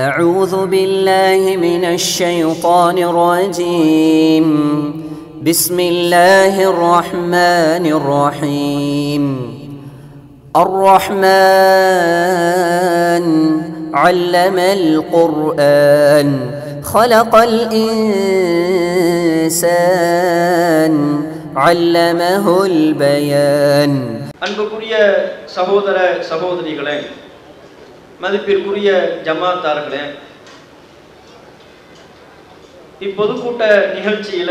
أعوذ بالله من الشيطان الرجيم. بسم الله الرحمن الرحيم. الرحمن علم القرآن خلق الإنسان علمه البيان. أنبكرية سهودر سهودري மதிப்பிற்குரிய ஜமாத்தார்களே இப்பொதுக்கூட்ட நிகழ்ச்சியில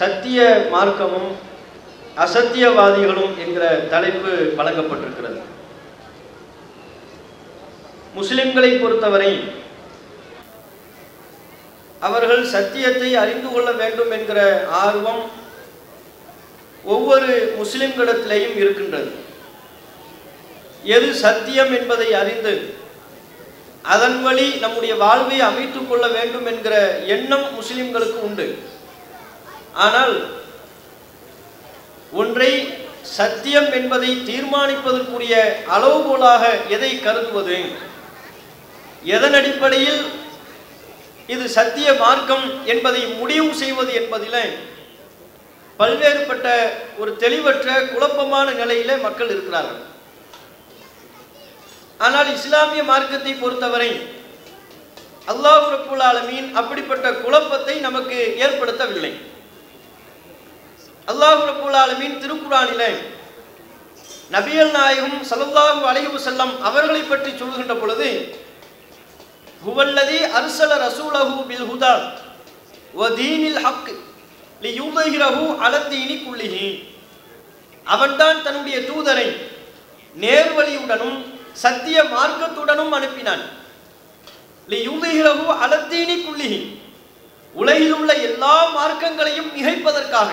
சத்திய மார்க்கமும் அசத்தியவாதிகளும் என்கிற தலைப்பு வழங்கப்பட்டிருக்கிறது. முஸ்லிம்களை பொறுத்தவரை அவர்கள் சத்தியத்தை அறிந்து கொள்ள வேண்டும் என்கிற ஆர்வம் ஒவ்வொரு முஸ்லிம்களிடத்திலேயும் இருக்கின்றது. எது சத்தியம் என்பதை அறிந்து அதன் வழி நம்முடைய வாழ்வை அமைத்துக் கொள்ள வேண்டும் என்கிற எண்ணம் முஸ்லிம்களுக்கு உண்டு. ஆனால் ஒன்றை சத்தியம் என்பதை தீர்மானிப்பதற்குரிய அளவுகோலாக எதை கருதுவது? எதன் அடிப்படையில் இது சத்திய மார்க்கம் என்பதை முடிவு செய்வது என்பதில் பல்வேறுபட்ட ஒரு தெளிவற்ற குழப்பமான நிலையில மக்கள் இருக்கிறார்கள். ஆனால் இஸ்லாமிய மார்க்கத்தை பொறுத்தவரை அல்லாஹ் ரப்புல் ஆலமீன் அப்படிப்பட்ட குழப்பத்தை நமக்கு ஏற்படுத்தவில்லை. அல்லாஹ் ரப்புல் ஆலமீன் திருக்குறானில நபியல் நாயகம் ஸல்லல்லாஹு அலைஹு செல்லம் அவர்களை பற்றி சொல்கின்ற பொழுது ஹுவல்லதி அர்சல ரசூலஹு பில் ஹுதா வ தீனில் ஹக் லியுதஹிரஹு அலத்தீனி குல்லிஹி. அவன்தான் தன்னுடைய தூதரை நேர்வழியுடனும் சத்திய மார்க்கத்துடனும் அனுப்பினான். அலத்தீனி குள்ளிகி உலகில் உள்ள எல்லா மார்க்கங்களையும் மிகைப்பதற்காக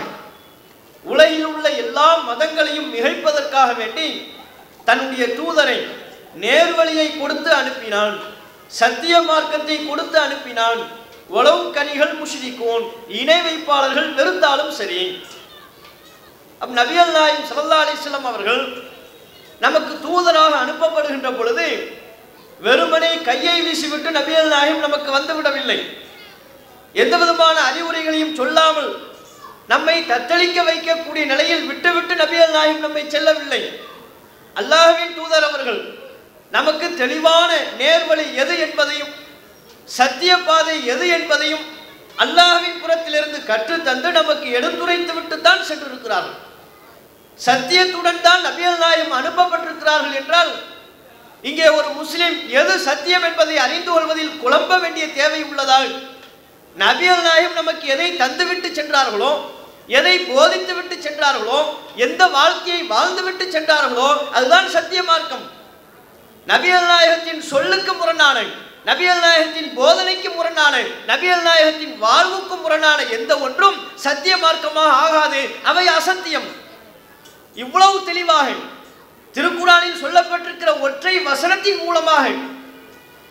உலகில் உள்ள எல்லா மதங்களையும் மிகைப்பதற்காக வேண்டி தன்னுடைய தூதரை நேர்வழியை கொடுத்து அனுப்பினான். சத்திய மார்க்கத்தை கொடுத்து அனுப்பினான். உளவு கனிகள் முஷிரிக்கோன் இணை வைப்பாளர்கள் வெறுத்தாலும் சரி. அப் நபியல் நாயம் சல்லா அலிஸ்லாம் அவர்கள் நமக்கு தூதராக அனுப்பப்படுகின்ற பொழுது வெறுமனே கையை வீசிவிட்டு நபியல் நாயகம் நமக்கு வந்து விடவில்லை எந்த விதமான அறிவுரைகளையும் சொல்லாமல் நம்மை தத்தளிக்க வைக்கக்கூடிய நிலையில் விட்டுவிட்டு நபியல் நாயகம் நம்மை செல்லவில்லை. அல்லாஹ்வின் தூதர் அவர்கள் நமக்கு தெளிவான நேர்வழி எது என்பதையும் சத்திய பாதை எது என்பதையும் அல்லாஹ்வின் புறத்திலிருந்து கற்றுத்தந்து நமக்கு எடுத்துரைத்து விட்டு தான் சென்றிருக்கிறார்கள். சத்தியத்துடன் தான் நபியல் நாயம் அனுப்பப்பட்டிருக்கிறார்கள் என்றால் இங்கே ஒரு முஸ்லிம் எது சத்தியம் என்பதை அறிந்து கொள்வதில் குழம்ப வேண்டிய தேவை உள்ளதால் நபியல் நாயம் நமக்கு எதை தந்துவிட்டு சென்றார்களோ எதை போதித்து விட்டு சென்றார்களோ எந்த வாழ்க்கையை வாழ்ந்துவிட்டு சென்றார்களோ அதுதான் சத்திய மார்க்கம். நபியல் நாயகத்தின் சொல்லுக்கு முரணான நபியல் நாயகத்தின் போதனைக்கு முரணான நபியல் நாயகத்தின் வாழ்வுக்கு முரணான எந்த ஒன்றும் சத்திய மார்க்கமாக ஆகாது. அவை அசத்தியம். இவ்வளவு தெளிவாக திருக்குறானில் சொல்லப்பட்டிருக்கிற ஒற்றை வசனத்தின் மூலமாக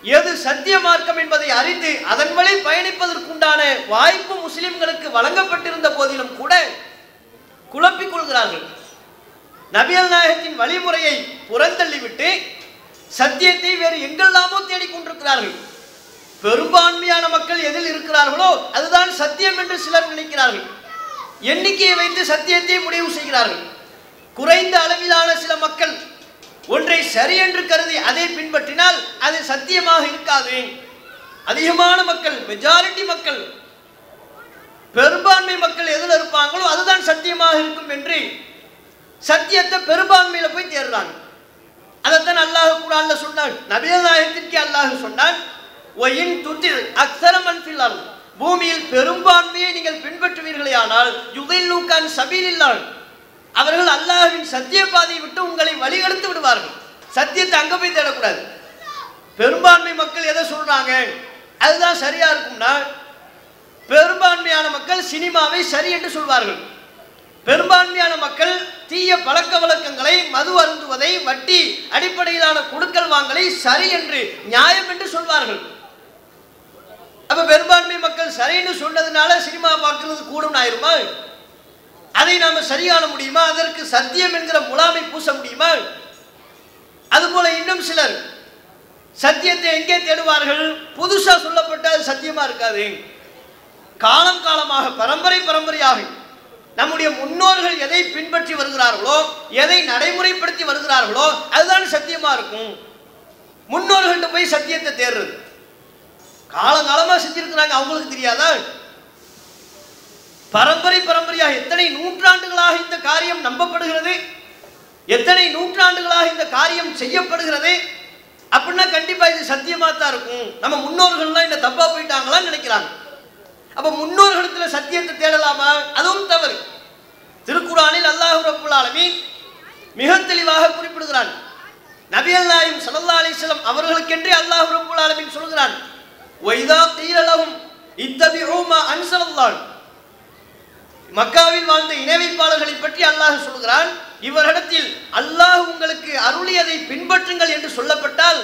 எது சத்திய மார்க்கம் என்பதை அறிந்து அதன் வழி பயணிப்பதற்குண்டான வாய்ப்பு முஸ்லிம்களுக்கு வழங்கப்பட்டிருந்த போதிலும் கூட குழப்பிக் கொள்கிறார்கள். நபியல் நாயகத்தின் வழிமுறையை புறந்தள்ளிவிட்டு சத்தியத்தை வேறு எங்கெல்லாமோ தேடிக்கொண்டிருக்கிறார்கள் பெரும்பான்மையான மக்கள் எதில் இருக்கிறார்களோ அதுதான் சத்தியம் என்று சிலர் நினைக்கிறார்கள். எண்ணிக்கையை வைத்து சத்தியத்தை முடிவு செய்கிறார்கள். குறைந்த அளவிலான சில மக்கள் ஒன்றை சரி என்று கருதி அதை பின்பற்றினால் அது சத்தியமாக இருக்காது. அதிகமான மக்கள் மெஜாரிட்டி மக்கள் பெரும்பான்மை மக்கள் எதில் இருப்பாங்களோ அதுதான் சத்தியமாக இருக்கும் என்று சத்தியத்தை பெரும்பான்மையில போய் தேடுறாங்க. அதைத்தான் அல்லாஹ் குரான்ல சொன்னான். நபியல் நாயகத்திற்கு அல்லாஹ் சொன்னான் ஒயின் துத்தில் அக்சரமன் ஃபில் பூமியில் பெரும்பான்மையை நீங்கள் பின்பற்றுவீர்களே ஆனால் சபீல் இல்லான் அவர்கள் அல்லாஹின் சத்திய பாதையை விட்டு உங்களை வழிகெடுத்து விடுவார்கள். சத்தியத்தை அங்க போய் தேடக்கூடாது. பெரும்பான்மை மக்கள் எதை சொல்றாங்க? அதுதான் சரியா இருக்கும்னா பெரும்பான்மையான மக்கள் சினிமாவை சரி என்று சொல்வார்கள். பெரும்பான்மையான மக்கள் தீய பழக்க வழக்கங்களை மது அருந்துவதை வட்டி அடிப்படையிலான கொடுக்கல் வாங்கலை சரி என்று நியாயம் என்று சொல்வார்கள். அப்ப பெரும்பான்மை மக்கள் சரின்னு சொன்னதுனால சினிமா பார்க்கறது கூடும் ஆயிருமா அதை நாம சரியான முடியுமா? அதற்கு சத்தியம் என்கிற முலாமை பூச முடியுமா? அதுபோல இன்னும் சிலர் சத்தியத்தை எங்கே தேடுவார்கள்? புதுசா சொல்லப்பட்ட அது சத்தியமா இருக்காது. காலம் காலமாக பரம்பரை பரம்பரையாக நம்முடைய முன்னோர்கள் எதை பின்பற்றி வருகிறார்களோ எதை நடைமுறைப்படுத்தி வருகிறார்களோ அதுதான் சத்தியமா இருக்கும். முன்னோர்கள்ட்ட போய் சத்தியத்தை தேடுறது. காலங்காலமாக செஞ்சிருக்கிறாங்க. அவங்களுக்கு தெரியாதா? பரம்பரை பரம்பரையாக எத்தனை நூற்றாண்டுகளாக இந்த காரியம் நம்பப்படுகிறது? எத்தனை நூற்றாண்டுகளாக இந்த காரியம் செய்யப்படுகிறது? அப்படின்னா கண்டிப்பா இது சத்தியமா தான் இருக்கும். நம்ம முன்னோர்கள்லாம் இந்த தப்பா போயிட்டாங்களான்னு நினைக்கிறாங்க. அப்ப முன்னோர்களிடத்துல சத்தியத்தை தேடலாமா? அதுவும் தவறு. திருக்குறானில் அல்லாஹு ரப்புல் மிக தெளிவாக குறிப்பிடுகிறான். நபியல் நாயும் சல்லா அலிஸ்லம் அவர்களுக்கென்றே அல்லாஹ் ரப்புல் ஆலமீன் சொல்கிறான். ஒய்தா தீரலகும் இத்தபிஹூமா அன்சலல்லான் மக்காவில் வாழ்ந்த இணைவைப்பாளர்களை பற்றி அல்லாஹ் சொல்கிறான் இவரிடத்தில் அல்லாஹ் உங்களுக்கு அருளியதை பின்பற்றுங்கள் என்று சொல்லப்பட்டால்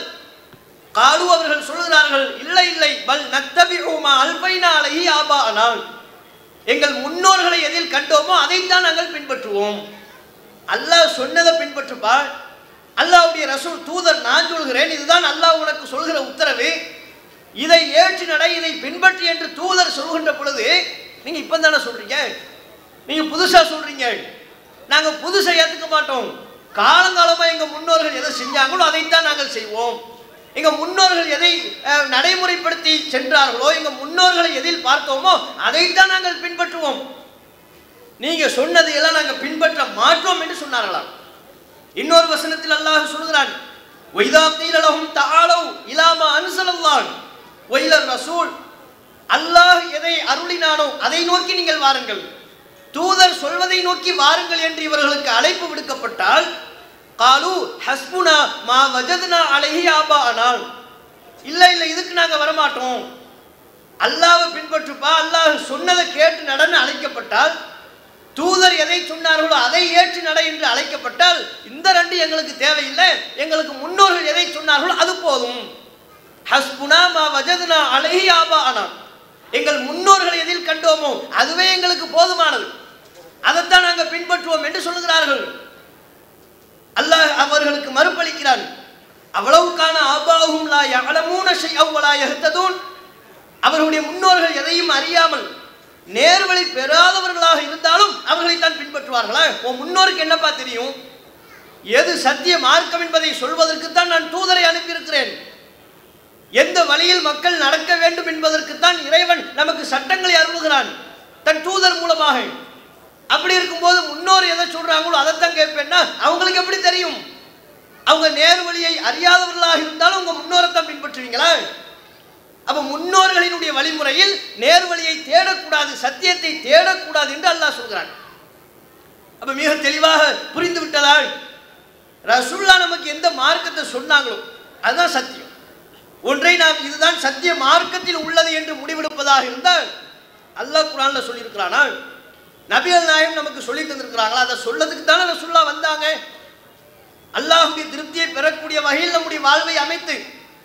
காலு அவர்கள் சொல்கிறார்கள் இல்லை இல்லை பல் நத்தபிஹுமா அல்பைனா அலைஹி ஆபா ஆனால் எங்கள் முன்னோர்களை எதில் கண்டோமோ அதைத்தான் நாங்கள் பின்பற்றுவோம். அல்லாஹ் சொன்னதை பின்பற்றுப்பா அல்லாஹ்வுடைய ரசூல் தூதர் நான் சொல்கிறேன் இதுதான் அல்லாஹ் உனக்கு சொல்கிற உத்தரவு. இதை ஏற்று நடை இதை பின்பற்றி என்று தூதர் சொல்கின்ற பொழுது நீங்க இப்போ தானே சொல்றீங்க? நீங்க புதுசா சொல்றீங்க. நாங்க புதுசா ஏத்துக்க மாட்டோம். காலங்காலமா எங்க முன்னோர்கள் எதை செஞ்சாங்களோ அதைத்தான் நாங்கள் செய்வோம். எங்க முன்னோர்கள் எதை நடைமுறைப்படுத்தி சென்றார்களோ எங்க முன்னோர்களை எதில் பார்த்தோமோ அதைத்தான் நாங்கள் பின்பற்றுவோம். நீங்க சொன்னதை எல்லாம் நாங்க பின்பற்ற மாட்டோம் என்று சொன்னார்களாம். இன்னொரு வசனத்தில் அல்லாஹ் சொல்கிறான் ஒய்தா தீரலகும் தாளவ் இலாமா அனுசலல்லான் ஒய்லர் ரசூல். அல்லாஹ் எதை அருளினானோ அதை நோக்கி நீங்கள் வாருங்கள். தூதர் சொல்வதை நோக்கி வாருங்கள் என்று இவர்களுக்கு அழைப்பு விடுக்கப்பட்டால் காலு ஹஸ்புனா மா வஜதுனா அழகி ஆபா ஆனால் இல்லை இல்லை இதுக்கு நாங்கள் வரமாட்டோம். அல்லாவை பின்பற்றுப்பா. அல்லாஹ் சொன்னதை கேட்டு நடன்னு அழைக்கப்பட்டால் தூதர் எதை சொன்னார்களோ அதை ஏற்று நட என்று அழைக்கப்பட்டால் இந்த ரெண்டு எங்களுக்கு தேவையில்லை. எங்களுக்கு முன்னோர்கள் எதை சொன்னார்களோ அது போதும். ஹஸ்புனா மா வஜதுனா அழகி ஆபா ஆனால் எங்கள் முன்னோர்களை எதில் கண்டோமோ அதுவே எங்களுக்கு போதுமானது. அதைத்தான் நாங்கள் பின்பற்றுவோம் என்று சொல்லுகிறார்கள். அல்லாஹ் அவர்களுக்கு மறுப்பளிக்கிறான். அவ்வளவுக்கான ஆபாவும் லா யஅலமூன ஷைஅவ் வலா அவர்களுடைய முன்னோர்கள் எதையும் அறியாமல் நேர்வழி பெறாதவர்களாக இருந்தாலும் அவர்களைத்தான் பின்பற்றுவார்களா? உன் முன்னோருக்கு என்னப்பா தெரியும்? எது சத்திய மார்க்கம் என்பதை சொல்வதற்குத்தான் நான் தூதரை அனுப்பியிருக்கிறேன். எந்த வழியில் மக்கள் நடக்க வேண்டும் என்பதற்குத்தான் இறைவன் நமக்கு சட்டங்களை அருளுகிறான். தன் தூதர் மூலமாக. அப்படி இருக்கும்போது முன்னோர் எதை சொல்றாங்களோ அதைத்தான் கேட்பேன்னா அவங்களுக்கு எப்படி தெரியும்? அவங்க நேர் வழியை அறியாதவர்களாக இருந்தாலும் உங்க முன்னோரைத்தான் பின்பற்றுவீங்களா? அப்ப முன்னோர்களினுடைய வழிமுறையில் நேர் வழியை தேடக்கூடாது சத்தியத்தை தேடக்கூடாது என்று அல்லாஹ் சொல்கிறான். அப்ப மிக தெளிவாக புரிந்து விட்டதால் ரசுல்லா நமக்கு எந்த மார்க்கத்தை சொன்னாங்களோ அதுதான் சத்தியம். ஒன்றை நாம் இதுதான் சத்திய மார்க்கத்தில் உள்ளது என்று முடிவெடுப்பதாக இருந்தால் அல்லாஹ் குரான்ல சொல்லியிருக்கிறானா நபிகள் நாயம் நமக்கு சொல்லி தந்திருக்கிறாங்களா? அதை சொல்லதுக்கு தானே ரசூல்லா வந்தாங்க. அல்லாஹுடைய திருப்தியை பெறக்கூடிய வகையில் நம்முடைய வாழ்வை அமைத்து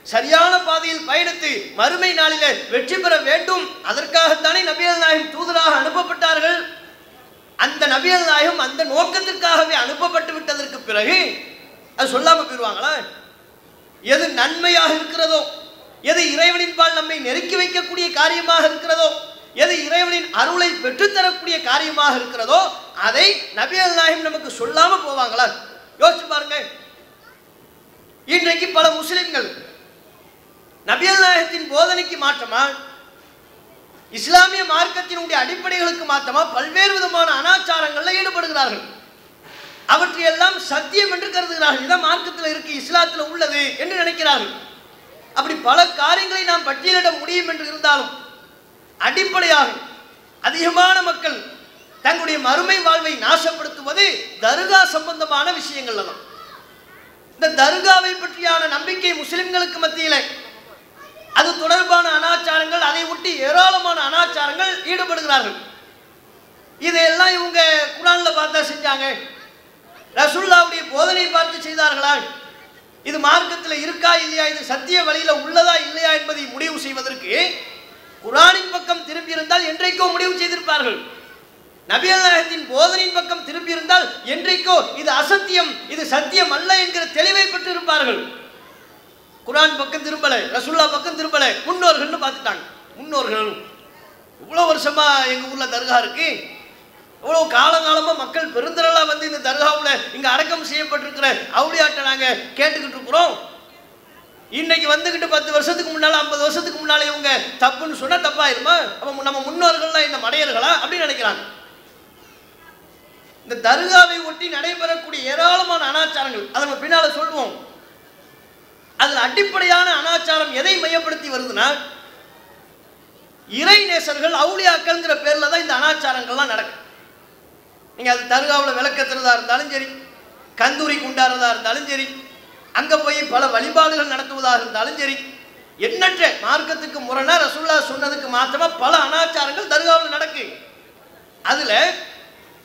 சரியான பாதையில் பயணித்து மறுமை நாளிலே வெற்றி பெற வேண்டும். அதற்காகத்தானே நபிகள் நாயகம் தூதராக அனுப்பப்பட்டார்கள். அந்த நபிகள் நாயகம் அந்த நோக்கத்திற்காகவே அனுப்பப்பட்டு விட்டதற்கு பிறகு அது சொல்லாம போயிடுவாங்களா எது நன்மையாக இருக்கிறதோ எது இறைவனின் பால் நம்மை நெருக்கி வைக்கக்கூடிய காரியமாக இருக்கிறதோ எது இறைவனின் அருளை பெற்றுத்தரக்கூடிய காரியமாக இருக்கிறதோ அதை நபியல் நாயகம் நமக்கு சொல்லாம போவாங்களா? யோசிச்சு பாருங்க. இன்றைக்கு பல முஸ்லிம்கள் நபியல் நாயகத்தின் போதனைக்கு மாற்றமா? இஸ்லாமிய மார்க்கத்தினுடைய அடிப்படைகளுக்கு மாற்றமா? பல்வேறு விதமான அனாச்சாரங்களில் ஈடுபடுகிறார்கள். அவற்றையெல்லாம் சத்தியம் என்று கருதுகிறார்கள். இதான் மார்க்கத்தில் இருக்கு இஸ்லாத்தில் உள்ளது என்று நினைக்கிறார்கள். அப்படி பல காரியங்களை நாம் பட்டியலிட முடியும் என்று இருந்தாலும் அடிப்படையாக அதிகமான மக்கள் தங்களுடைய மறுமை வாழ்வை நாசப்படுத்துவது தர்கா சம்பந்தமான விஷயங்கள்ல தான் இந்த தர்காவை பற்றியான நம்பிக்கை முஸ்லிம்களுக்கு மத்தியில் அது தொடர்பான அனாச்சாரங்கள் அதை ஒட்டி ஏராளமான அனாச்சாரங்கள் ஈடுபடுகிறார்கள். இதையெல்லாம் இவங்க குரான்ல பார்த்தா செஞ்சாங்க. ரசுல்லாவுடைய போதனை பார்த்து செய்தார்களா? இது மார்க்கத்தில் இருக்கா இல்லையா? இது சத்திய வழியில் உள்ளதா இல்லையா என்பதை முடிவு செய்வதற்கு குரானின் பக்கம் திரும்பி இருந்தால் என்றைக்கோ முடிவு செய்திருப்பார்கள். நபியநாயகத்தின் போதனையின் பக்கம் திரும்பி இருந்தால் என்றைக்கோ இது அசத்தியம் இது சத்தியம் அல்ல என்கிற தெளிவை பெற்றிருப்பார்கள் குரான் பக்கம் திரும்பல ரசுல்லா பக்கம் திரும்பல. முன்னோர்கள்னு பார்த்துட்டாங்க. முன்னோர்கள். இவ்வளோ வருஷமா எங்க ஊர்ல தர்கா இருக்கு. இவ்வளோ காலங்காலமாக மக்கள் பெருந்திரளா வந்து இந்த தர்காவில் இங்கே அடக்கம் செய்யப்பட்டிருக்கிற அவுளியாட்டை நாங்கள் கேட்டுக்கிட்டு இருக்கிறோம். இன்னைக்கு வந்துக்கிட்டு பத்து வருஷத்துக்கு முன்னால் ஐம்பது வருஷத்துக்கு முன்னால் இவங்க தப்புன்னு சொன்னால் தப்பாயிருமா? அப்போ நம்ம முன்னோர்கள்லாம் என்ன மடையர்களா? அப்படின்னு நினைக்கிறாங்க. இந்த தர்காவை ஒட்டி நடைபெறக்கூடிய ஏராளமான அனாச்சாரங்கள் அதை நம்ம பின்னால் சொல்லுவோம். அதில் அடிப்படையான அனாச்சாரம் எதை மையப்படுத்தி வருதுன்னா இறை நேசர்கள் அவுளியாக்கள்ங்கிற பேரில் தான் இந்த அனாச்சாரங்கள்லாம் நடக்கும் நீங்கள் அது தருகாவில் விளக்கத்துறதா இருந்தாலும் சரி கந்தூரி குண்டாடுறதா இருந்தாலும் சரி அங்கே போய் பல வழிபாடுகள் நடத்துவதாக இருந்தாலும் சரி எண்ணற்ற மார்க்கத்துக்கு முரணா ரசுல்லா சொன்னதுக்கு மாத்திரமா பல அனாச்சாரங்கள் தர்காவில் நடக்கு. அதுல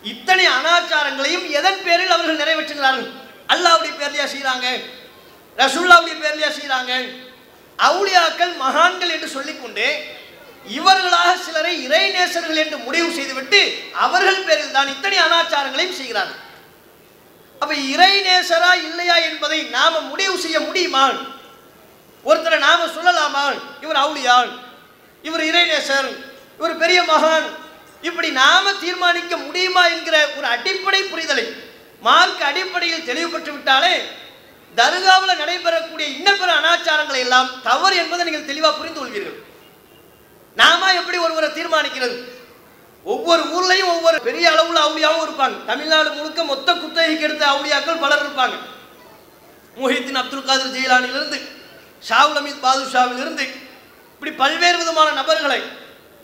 இத்தனை அனாச்சாரங்களையும் எதன் பேரில் அவர்கள் நிறைவேற்றுகிறார்கள்? அல்லாவுடைய பேர்லையா செய்கிறாங்க ரசுல்லாவுடைய பேர்லையா செய்கிறாங்க அவுளியாக்கள் மகான்கள் என்று சொல்லிக்கொண்டு இவர்களாக சிலரை இறைநேசர்கள் என்று முடிவு செய்துவிட்டு அவர்கள் பேரில் தான் இத்தனை அனாச்சாரங்களையும் செய்கிறார்கள். அப்ப இறைநேசரா இல்லையா என்பதை நாம முடிவு செய்ய முடியுமா ஒருத்தரை நாம சொல்லலாமா இவர் அவுளியான் இவர் இறைநேசர் இவர் பெரிய மகான் இப்படி நாம தீர்மானிக்க முடியுமா என்கிற ஒரு அடிப்படை புரிதலை மார்க் அடிப்படையில் தெளிவுபட்டு விட்டாலே தர்காவில் நடைபெறக்கூடிய இன்னபிற அனாச்சாரங்களை எல்லாம் தவறு என்பதை நீங்கள் தெளிவாக புரிந்து கொள்வீர்கள். நாம எப்படி ஒருவரை தீர்மானிக்கிறது? ஒவ்வொரு ஊர்லயும் ஒவ்வொரு பெரிய அளவுல அவுளியாவும் இருப்பாங்க. தமிழ்நாடு முழுக்க மொத்த குத்தகைக்கு எடுத்த அவுளியாக்கள் பலர் இருப்பாங்க. முஹித்தின் அப்துல் காதர் ஜெயிலானிலிருந்து ஷாவுல் அமீத் பாதுஷாவிலிருந்து இப்படி பல்வேறு விதமான நபர்களை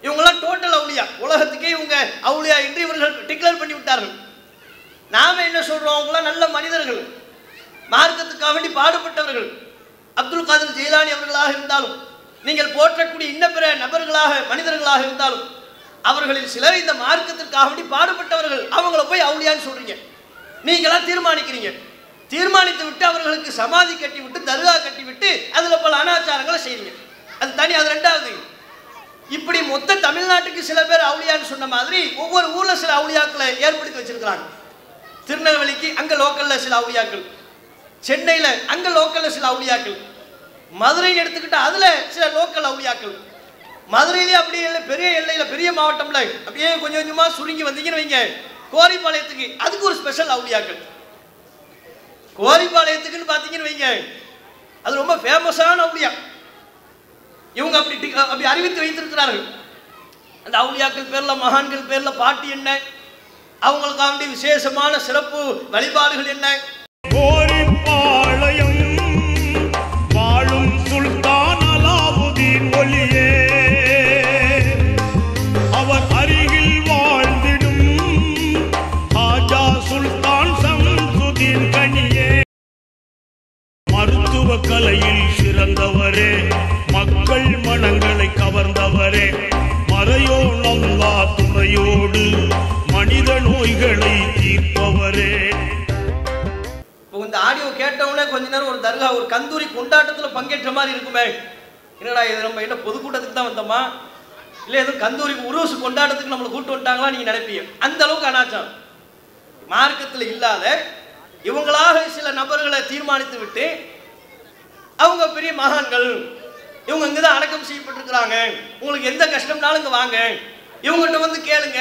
இவங்கெல்லாம் டோட்டல் அவுளியா. உலகத்துக்கே இவங்க அவுளியா என்று இவர்கள் டிக்ளேர் பண்ணி விட்டார்கள். நாம என்ன சொல்றோம்? அவங்களாம் நல்ல மனிதர்கள். மார்க்கத்துக்காக வேண்டி பாடுபட்டவர்கள். அப்துல் காதர் ஜெயிலானி அவர்களாக இருந்தாலும் நீங்கள் போற்றக்கூடிய இன்ன பிற நபர்களாக மனிதர்களாக இருந்தாலும் அவர்களில் சிலர் இந்த மார்க்கத்திற்காக வேண்டி பாடுபட்டவர்கள். அவங்கள போய் அவுளியான்னு சொல்றீங்க. நீங்களா தீர்மானிக்கிறீங்க. தீர்மானித்து விட்டு அவர்களுக்கு சமாதி கட்டி விட்டு தர்கா கட்டி விட்டு அதுல பல அனாச்சாரங்களை செய்றீங்க. அது தனி அது ரெண்டாவது. இப்படி மொத்த தமிழ்நாட்டுக்கு சில பேர் அவுளியான்னு சொன்ன மாதிரி ஒவ்வொரு ஊர்ல சில அவுளியாக்களை ஏற்படுத்தி வச்சிருக்கிறாங்க. திருநெல்வேலிக்கு அங்க லோக்கல்ல சில அவுளியாக்கள். சென்னையில அங்க லோக்கல்ல சில அவுளியாக்கள். மதுரைன்னு எடுத்துக்கிட்டா அதுல சில லோக்கல் அவுளியாக்கள். மதுரையிலே அப்படியே இல்லை பெரிய எல்லையில பெரிய மாவட்டம்ல அப்படியே கொஞ்சம் கொஞ்சமா சுருங்கி வந்தீங்கன்னு வைங்க. கோரிப்பாளையத்துக்கு அதுக்கு ஒரு ஸ்பெஷல் அவுளியாக்கள். கோரிப்பாளையத்துக்குன்னு பார்த்தீங்கன்னு வைங்க. அது ரொம்ப ஃபேமஸான அவுளியா. இவங்க அப்படி அப்படி அறிவித்து வைத்திருக்கிறார்கள். அந்த அவுளியாக்கள் பேர்ல மகான்கள் பேர்ல பாட்டு என்ன? அவங்களுக்காண்டி விசேஷமான சிறப்பு வழிபாடுகள் என்ன? கலையில் சிறந்தவரே. மக்கள் மனங்களை கவர்ந்தவரே. மறையோ நல்லா துணையோடு மனித நோய்களை தீர்ப்பவரே. இப்போ இந்த ஆடியோ கேட்டவுடனே கொஞ்ச நேரம் ஒரு தர்கா ஒரு கந்தூரி கொண்டாட்டத்துல பங்கேற்ற மாதிரி இருக்குமே. என்னடா இது நம்ம என்ன பொதுக்கூட்டத்துக்கு தான் வந்தோமா? இல்லை எதுவும் கந்தூரி உருவசு கொண்டாட்டத்துக்கு நம்மளை கூட்டு வந்துட்டாங்களா நீங்க நினைப்பீங்க? அந்த அளவுக்கு அனாச்சாரம். மார்க்கத்தில் இல்லாத இவங்களாக சில நபர்களை தீர்மானித்து விட்டு அவங்க பெரிய மகான்கள். இவங்க இங்கே தான் அடக்கம் செய்யப்பட்டிருக்கிறாங்க. உங்களுக்கு எந்த கஷ்டம்னாலும் இங்கே வாங்க. இவங்ககிட்ட வந்து கேளுங்க.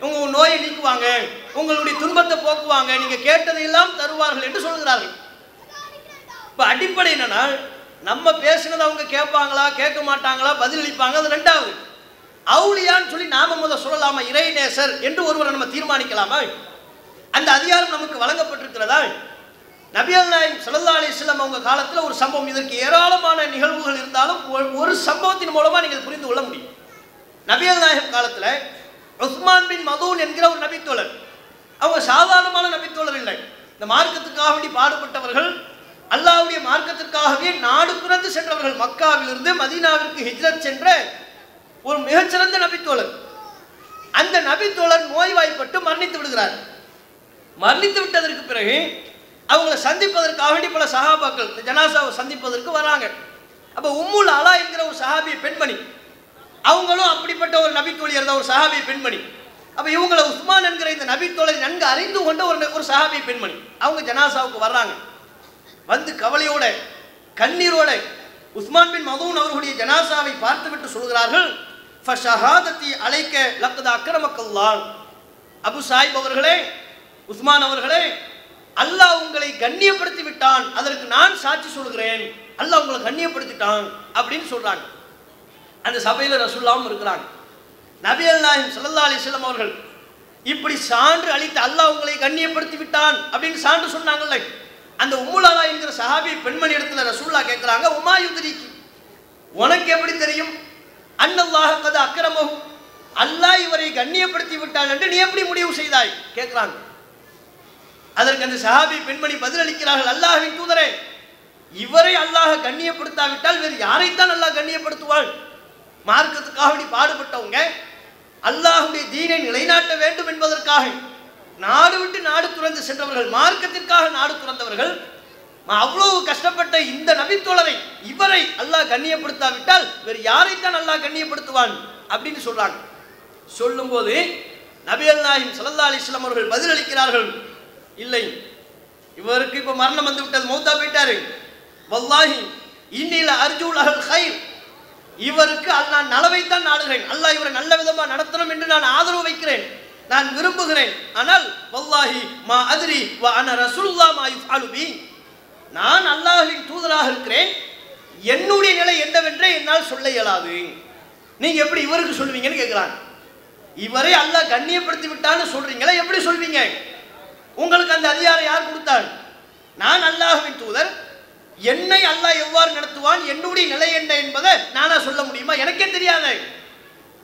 உங்க நோயை நீக்குவாங்க. உங்களுடைய துன்பத்தை போக்குவாங்க. நீங்க கேட்டதையெல்லாம் தருவார்கள் என்று சொல்கிறார்கள். இப்போ அடிப்படை என்னன்னா நம்ம பேசுனதை அவங்க கேட்பாங்களா கேட்க மாட்டாங்களா பதிலளிப்பாங்க. அது ரெண்டாவது. அவுளியான்னு சொல்லி நாம முத சொல்லலாமா? இறைநேசர் என்று ஒருவரை நம்ம தீர்மானிக்கலாமா? அந்த அதிகாரம் நமக்கு வழங்கப்பட்டிருக்கிறதா? நபியல் நாயகம் ஸல்லல்லாஹு அலைஹி அவங்க காலத்தில் ஒரு சம்பவம். இதற்கு ஏராளமான நிகழ்வுகள் இருந்தாலும் ஒரு- ஒரு சம்பவத்தின் மூலமாக நீங்கள் புரிந்து கொள்ள முடியும். நபியல் நாயகம் காலத்தில் உஸ்மான் பின் மதூன் என்கிற ஒரு நபித்தோழர். அவங்க சாதாரணமான நபித்தோழர் இல்லை. இந்த மார்க்கத்துக்காக வேண்டி பாடுபட்டவர்கள் அல்லாவுடைய மார்க்கத்திற்காகவே நாடு பிறந்து சென்றவர்கள். மக்காவிலிருந்து மதீனாவிற்கு ஹிஜ்ரத் சென்ற ஒரு மிகச்சிறந்த நபித்தோழர். அந்த நபித்தோழர் நோய்வாய்ப்பட்டு மரணித்து விடுகிறார். மரணித்து விட்டதற்கு பிறகு அவங்கள சந்திப்பதற்காக வேண்டி பல சஹாபாக்கள் இந்த ஜனாசாவை சந்திப்பதற்கு வராங்க. அப்போ உம்முல் அலா என்கிற ஒரு சஹாபிய பெண்மணி. அவங்களும் அப்படிப்பட்ட ஒரு நபித்தோழி தான் ஒரு சஹாபிய பெண்மணி. அப்போ இவங்களை உஸ்மான் என்கிற இந்த நபித்தோழை நன்கு அறிந்து கொண்ட ஒரு ஒரு சஹாபிய பெண்மணி. அவங்க ஜனாசாவுக்கு வர்றாங்க. வந்து கவலையோட கண்ணீரோட உஸ்மான் பின் மதூன் அவர்களுடைய ஜனாசாவை பார்த்துவிட்டு சொல்கிறார்கள் ஃபஷஹாதத்தி அழைக்க லக்கத அக்கிரமக்கல்லான் அபு சாஹிப் அவர்களே உஸ்மான் அவர்களே அல்லாஹ் உங்களை கண்ணியப்படுத்தி விட்டான் அதற்கு நான் சாட்சி சொல்கிறேன். அல்லாஹ் உங்களை கண்ணியப்படுத்திட்டான் அப்படின்னு சொல்றாங்க. அந்த சபையில் ரசுல்லாவும் இருக்கிறாங்க. நபி அல் நாயம் சல்லா அலிஸ்லாம் அவர்கள் இப்படி சான்று அளித்து அல்லாஹ் உங்களை கண்ணியப்படுத்தி விட்டான் அப்படின்னு சான்று சொன்னாங்கல்ல. அந்த உம்முலாலா என்கிற சஹாபி பெண்மணி இடத்துல ரசூல்லா கேட்குறாங்க உமாயுதிரிக்கு உனக்கு எப்படி தெரியும்? அன்னல்லாஹ் கதை அக்கிரமஹு அல்லாஹ் இவரை கண்ணியப்படுத்தி விட்டான் என்று நீ எப்படி முடிவு செய்தாய்? கேட்கிறாங்க. அதற்கு அந்த சஹாபி பெண்மணி பதிலளிக்கிறார்கள் அல்லாஹின் தூதரே இவரை அல்லாஹ் கண்ணியப்படுத்தாவிட்டால் வேறு யாரைத்தான் அல்லாஹ் கண்ணியப்படுத்துவாள்? மார்க்கத்துக்காக வேண்டி பாடுபட்டவங்க அல்லாஹுடைய தீனை நிலைநாட்ட வேண்டும் என்பதற்காக நாடு விட்டு நாடு துறந்து சென்றவர்கள் மார்க்கத்திற்காக நாடு துறந்தவர்கள் அவ்வளவு கஷ்டப்பட்ட இந்த நபித்தோழரை இவரை அல்லாஹ் கண்ணியப்படுத்தாவிட்டால் வேறு யாரைத்தான் அல்லாஹ் கண்ணியப்படுத்துவான்? அப்படின்னு சொல்றாங்க. சொல்லும்போது நபி அல் நாயிம் சல்லா அலிஸ்லாம் அவர்கள் பதிலளிக்கிறார்கள் இல்லை. இவருக்கு இப்ப மரணம் வந்து விட்டது மௌத்தா போயிட்டாரு. வல்லாஹி இன்னில அர்ஜூல் அகல் ஹைர் இவருக்கு அல் நான் நலவைத்தான் நாடுகிறேன். அல்லாஹ் இவரை நல்ல விதமா நடத்தணும் என்று நான் ஆதரவு வைக்கிறேன். நான் விரும்புகிறேன். ஆனால் வல்லாஹி மா அதிரி வா அன ரசூலுல்லா மா யுஃஅலு நான் அல்லாஹ்வின் தூதராக இருக்கிறேன். என்னுடைய நிலை என்னவென்றே என்னால் சொல்ல இயலாது. நீங்க எப்படி இவருக்கு சொல்வீங்கன்னு கேட்கிறாங்க இவரை அல்லாஹ் கண்ணியப்படுத்தி விட்டான்னு சொல்றீங்களா? எப்படி சொல்வீங்க? உங்களுக்கு அந்த அதிகாரம் யார் கொடுத்தாள்? நான் அல்லாஹுவின் தூதர். என்னை அல்லாஹ் எவ்வாறு நடத்துவான்? என்னுடைய நிலை என்ன என்பதை நானா சொல்ல முடியுமா? எனக்கே தெரியாது.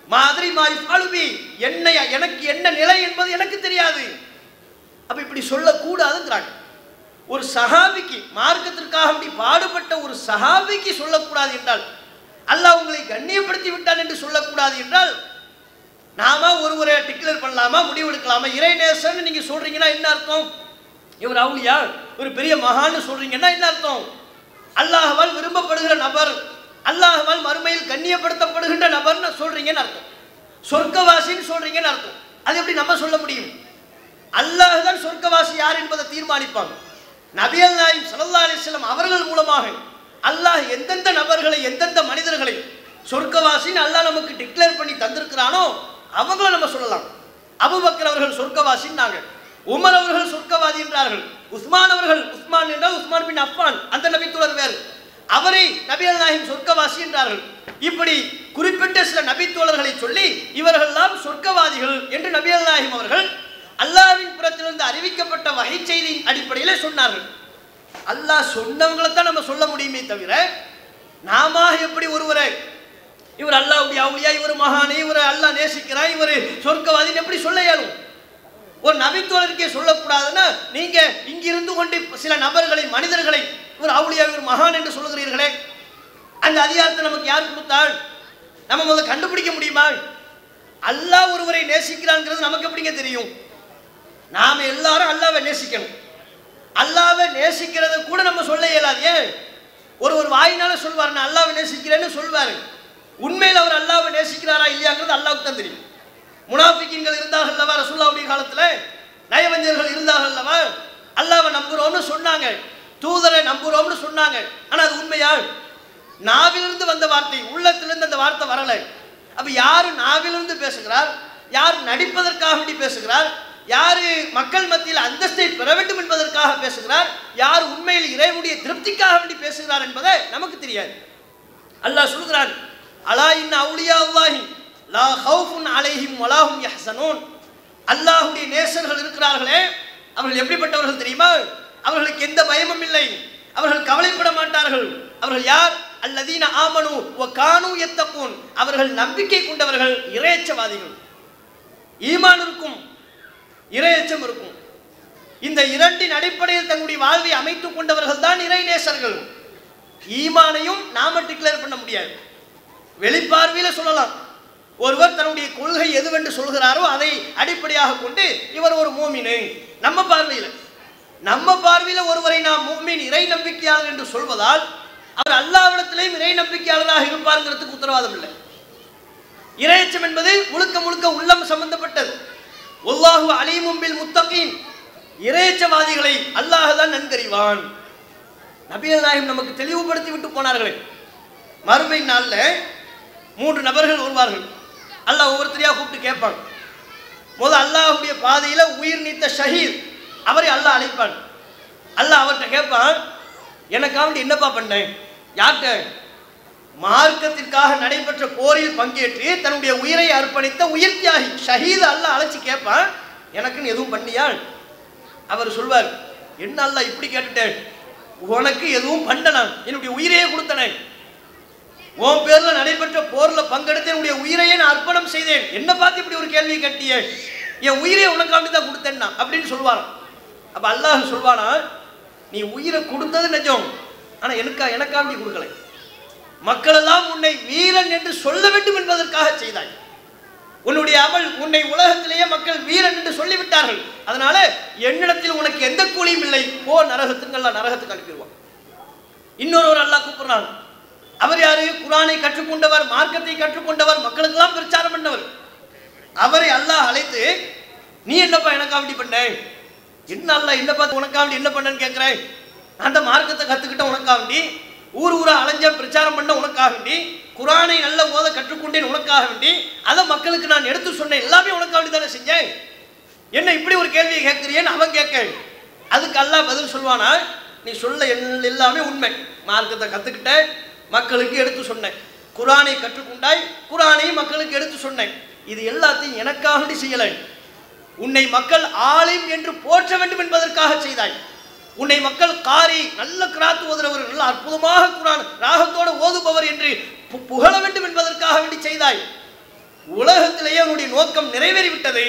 மாதிரி மாதிரி அழுவி என்னை எனக்கு என்ன நிலை என்பது எனக்கு தெரியாது. அப்ப இப்படி சொல்லக்கூடாதுங்கிறாங்க. ஒரு சஹாபிக்கு மார்க்கத்திற்காக அப்படி பாடுபட்ட ஒரு சஹாபிக்கு சொல்லக்கூடாது என்றால் அல்லாஹ் உங்களை கண்ணியப்படுத்தி விட்டான் என்று சொல்லக்கூடாது என்றால் நாம ஒருவரை டிக்ளேர் பண்ணலாமா முடிவெடுக்கலாமா இறைநேசன் நீங்க சொல்றீங்கன்னா என்ன அர்த்தம்? இவர் அவுளியா ஒரு பெரிய மகான்னு சொல்றீங்கன்னா என்ன அர்த்தம்? அல்லாஹவால் விரும்பப்படுகிற நபர் அல்லாஹவால் மறுமையில் கண்ணியப்படுத்தப்படுகின்ற நபர்னு சொல்றீங்கன்னு அர்த்தம். சொர்க்கவாசின்னு சொல்றீங்கன்னு அர்த்தம். அது எப்படி நம்ம சொல்ல முடியும்? அல்லாஹ் தான் சொர்க்கவாசி யார் என்பதை தீர்மானிப்பாங்க. நபியல் நாயும் சல்லா அலிஸ்லாம் அவர்கள் மூலமாக அல்லாஹ் எந்தெந்த நபர்களை எந்தெந்த மனிதர்களை சொர்க்கவாசின்னு அல்லாஹ் நமக்கு டிக்ளேர் பண்ணி தந்திருக்கிறானோ அவங்கள நம்ம சொல்லலாம். அபுபக்கர் அவர்கள் சொர்க்கவாசின்னாங்க உமர் அவர்கள் சொர்க்கவாதி என்றார்கள். உஸ்மான் அவர்கள் உஸ்மான் என்றால் உஸ்மான் பின் அப்பான் அந்த நபித்துவர் வேறு. அவரை நபியல் நாயகம் சொர்க்கவாசி என்றார்கள். இப்படி குறிப்பிட்ட சில நபித்தோழர்களை சொல்லி இவர்கள்லாம் சொர்க்கவாதிகள் என்று நபியல் நாயகம் அவர்கள் அல்லாஹ்வின் புறத்திலிருந்து அறிவிக்கப்பட்ட வகை செய்தியின் அடிப்படையில் சொன்னார்கள். அல்லாஹ் சொன்னவங்களை தான் நம்ம சொல்ல முடியுமே தவிர நாம எப்படி ஒருவரை இவர் அல்லாவுடைய அவுளியா இவர் மகானே இவர் அல்லாஹ் நேசிக்கிறான் இவர் சொர்க்கவாதின்னு எப்படி சொல்ல இயலும்? ஒரு நபித்தோழருக்கே சொல்லக்கூடாதுன்னா நீங்க இங்கிருந்து கொண்டு சில நபர்களை மனிதர்களை இவர் அவுளியா இவர் மகான் என்று சொல்லுகிறீர்களே அந்த அதிகாரத்தை நமக்கு யார் கொடுத்தாள்? நம்ம முதல்ல கண்டுபிடிக்க முடியுமா? அல்லாஹ் ஒருவரை நேசிக்கிறாங்கிறது நமக்கு எப்படிங்க தெரியும்? நாம எல்லாரும் அல்லாவை நேசிக்கணும். அல்லாவை நேசிக்கிறத கூட நம்ம சொல்ல இயலாது. ஏன்? ஒரு ஒரு வாயினால சொல்வார் நான் அல்லாவை நேசிக்கிறேன்னு சொல்வாரு. உண்மையில் அவர் அல்லாவை நேசிக்கிறாரா இல்லையாங்கிறது அல்லாவுக்கு தான் தெரியும். முனாஃபிக்கின்கள் இருந்தார்கள் அல்லவா ரசூல்லாவுடைய காலத்தில்? நயவஞ்சர்கள் இருந்தார்கள் அல்லவா? அல்லாவை நம்புறோம்னு சொன்னாங்க. தூதரை நம்புறோம்னு சொன்னாங்க. ஆனால் அது உண்மையா? நாவிலிருந்து வந்த வார்த்தை உள்ளத்திலிருந்து அந்த வார்த்தை வரலை. அப்ப யாரு நாவிலிருந்து பேசுகிறார்? யார் நடிப்பதற்காக வேண்டி பேசுகிறார்? யாரு மக்கள் மத்தியில் அந்தஸ்தை பெற வேண்டும் என்பதற்காக பேசுகிறார்? யார் உண்மையில் இறைவனுடைய திருப்திக்காக வேண்டி பேசுகிறார் என்பதை நமக்கு தெரியாது. அல்லாஹ் சொல்கிறான் அலா இன் அவுலியா அல்லாஹி லா ஹவுஃபுன் அலைஹிம் வலாஹும் யஹ்சனூன். அல்லாஹ்வுடைய நேசர்கள் இருக்கிறார்களே அவர்கள் எப்படிப்பட்டவர்கள் தெரியுமா? அவர்களுக்கு எந்த பயமும் இல்லை. அவர்கள் கவலைப்பட மாட்டார்கள். அவர்கள் யார்? அல்லதீன ஆமனு வ கானு எத்தக்கூன் அவர்கள் நம்பிக்கை கொண்டவர்கள் இறையச்சவாதிகள் ஈமான் இருக்கும் இறையச்சம் இருக்கும். இந்த இரண்டின் அடிப்படையில் தங்களுடைய வாழ்வை அமைத்துக் கொண்டவர்கள் தான் இறைநேசர்கள் ஈமானையும் நாம டிக்ளேர் பண்ண முடியாது. வெளிப்பார்வையில் சொல்லலாம். ஒருவர் தன்னுடைய கொள்கை எதுவென்று சொல்கிறாரோ அதை அடிப்படையாக கொண்டு இவர் ஒரு மூமினு. நம்ம பார்வையில். நம்ம பார்வையில் ஒருவரை நாம் மோமின் இறை நம்பிக்கையாளர் என்று சொல்வதால் அவர் அல்லாவிடத்திலேயும் இறை நம்பிக்கையாளராக இருப்பாருங்கிறதுக்கு உத்தரவாதம் இல்லை. இறையச்சம் என்பது முழுக்க முழுக்க உள்ளம் சம்பந்தப்பட்டது. ஒல்லாஹு அலிமும்பில் முத்தகின். இறையச்சவாதிகளை அல்லாஹ் தான் நன்கறிவான். நபிகள் நாயகம் நமக்கு தெளிவுபடுத்தி விட்டு போனார்களே. மறுமை நாளில் மூன்று நபர்கள் வருவார்கள். அல்லாஹ் ஒவ்வொருத்தரையாக கூப்பிட்டு கேட்பான். முதல் அல்லாஹுடைய பாதையில் உயிர் நீத்த ஷஹீத் அவரை அல்லாஹ் அழைப்பான். அல்லாஹ் அவர்கிட்ட கேட்பான் எனக்காக என்னப்பா பண்ணேன்? யார்கிட்ட? மார்க்கத்திற்காக நடைபெற்ற போரில் பங்கேற்று தன்னுடைய உயிரை அர்ப்பணித்த உயிர் தியாகி ஷஹீத் அல்லாஹ் அழைச்சி கேட்பான் எனக்குன்னு எதுவும் பண்ணியா? அவர் சொல்வார் என்ன அல்லாஹ் இப்படி கேட்டுட்டேன்? உனக்கு எதுவும் பண்ணலாம் என்னுடைய உயிரையே கொடுத்தனேன் உன் பேர்ல நடைபெற்ற போர்ல பங்கெடுத்து என்னுடைய உயிரையே நான் அர்ப்பணம் செய்தேன். என்ன பார்த்து இப்படி ஒரு கேள்வி கட்டிய? என் உயிரை உனக்காண்டி தான் கொடுத்தேன்னா அப்படின்னு சொல்லுவாராம் அப்ப அல்லாஹ் சொல்வானா நீ உயிரை கொடுத்தது நிஜம் ஆனா எனக்கா எனக்காண்டி கொடுக்கலை. மக்களெல்லாம் உன்னை வீரன் என்று சொல்ல வேண்டும் என்பதற்காக செய்தாய். உன்னுடைய அமல் உன்னை உலகத்திலேயே மக்கள் வீரன் என்று சொல்லிவிட்டார்கள். அதனால என்னிடத்தில் உனக்கு எந்த கூலியும் இல்லை. போ நரகத்துக்கு நரகத்துக்கு அனுப்பிடுவான். இன்னொருவர் அல்லாஹ் கூப்பிடுறாங்க அவர் யாரு? குரானை கற்றுக்கொண்டவர் மார்க்கத்தை கற்றுக்கொண்டவர் மக்களுக்கெல்லாம் பிரச்சாரம் பண்ணவர். அவரை அல்லாஹ் அழைத்து நீ என்னப்பா எனக்காண்டி பண்ண? என்ன அல்ல என்னப்பா பார்த்து என்ன பண்ணன்னு கேட்கிறேன் அந்த மார்க்கத்தை கத்துக்கிட்ட உனக்காண்டி ஊர் ஊரா அலைஞ்ச பிரச்சாரம் பண்ண உனக்காக வேண்டி குரானை நல்ல ஓத கற்றுக்கொண்டேன் உனக்காக வேண்டி அதை மக்களுக்கு நான் எடுத்து சொன்னேன். எல்லாமே உனக்காக வேண்டி தானே செஞ்சேன்? என்ன இப்படி ஒரு கேள்வியை கேட்குறியேன்னு அவன் கேட்க. அதுக்கு அல்லாஹ் பதில் சொல்வானா? நீ சொல்ல எல்~ எல்லாமே உண்மை. மார்க்கத்தை கத்துக்கிட்ட மக்களுக்கு எடுத்து சொன்னேன். குரானை கற்றுக்கொண்டாய் குரானை மக்களுக்கு எடுத்து சொன்னேன். இது எல்லாத்தையும் எனக்காக செய்யலை. உன்னை மக்கள் ஆலிம் என்று போற்ற வேண்டும் என்பதற்காக செய்தாய். உன்னை மக்கள் காரி நல்ல கிராத்து ஓதுறவர் நல்ல அற்புதமாக குரான் ராகத்தோடு ஓதுபவர் என்று புகழ வேண்டும் என்பதற்காக வேண்டி செய்தாய். உலகத்திலேயே உன்னுடைய நோக்கம் நிறைவேறிவிட்டது.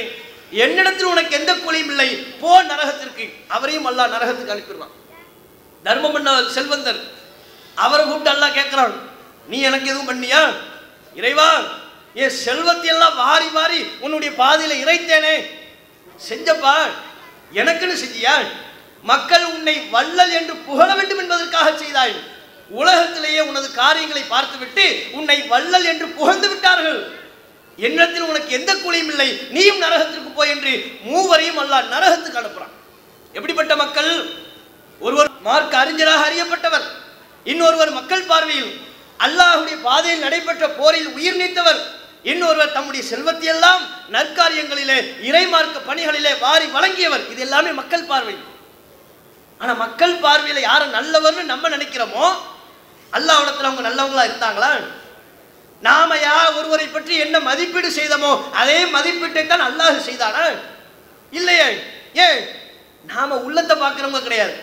என்னிடத்தில் உனக்கு எந்த கூலியும் இல்லை. போ நரகத்திற்கு. அவரையும் அல்லாஹ் நரகத்துக்கு அனுப்பிடுவான். தர்மம் பண்ண செல்வந்தர். அவரை கூப்பிட்டு அல்லாஹ் கேட்கிறான் நீ எனக்கு எதுவும் பண்ணியா? இறைவா என் செல்வத்தையெல்லாம் வாரி வாரி உன்னுடைய பாதையில் இறைத்தேனே. செஞ்சப்பா எனக்குன்னு செஞ்சியா? மக்கள் உன்னை வள்ளல் என்று புகழ வேண்டும் என்பதற்காக செய்தாய். உலகத்திலேயே உனது காரியங்களை பார்த்துவிட்டு உன்னை வள்ளல் என்று புகழ்ந்து விட்டார்கள். என்னத்தில் உனக்கு எந்த கூலியும் இல்லை. நீயும் நரகத்திற்கு போய் என்று மூவரையும் அல்லா நரகத்துக்கு அனுப்புறான். எப்படிப்பட்ட மக்கள்? ஒருவர் மார்க் அறிஞராக அறியப்பட்டவர். இன்னொருவர் மக்கள் பார்வையில் அல்லாஹுடைய பாதையில் நடைபெற்ற போரில் உயிர் நீத்தவர். இன்னொருவர் தம்முடைய செல்வத்தையெல்லாம் நற்காரியங்களிலே இறைமார்க்க பணிகளிலே வாரி வழங்கியவர். இது எல்லாமே மக்கள் பார்வை. ஆனா மக்கள் பார்வையில யாரை நல்லவர்னு நம்ம நினைக்கிறோமோ? அல்லாஹ்விடத்துல அவங்க நல்லவங்களா இருந்தாங்களா? நாம யார் ஒருவரை பற்றி என்ன மதிப்பீடு செய்தோமோ அதே மதிப்பீட்டை தான் அல்லாஹ் செய்தானா? இல்லையே. ஏன்? நாம உள்ளத்தை பார்க்கிறவங்க கிடையாது.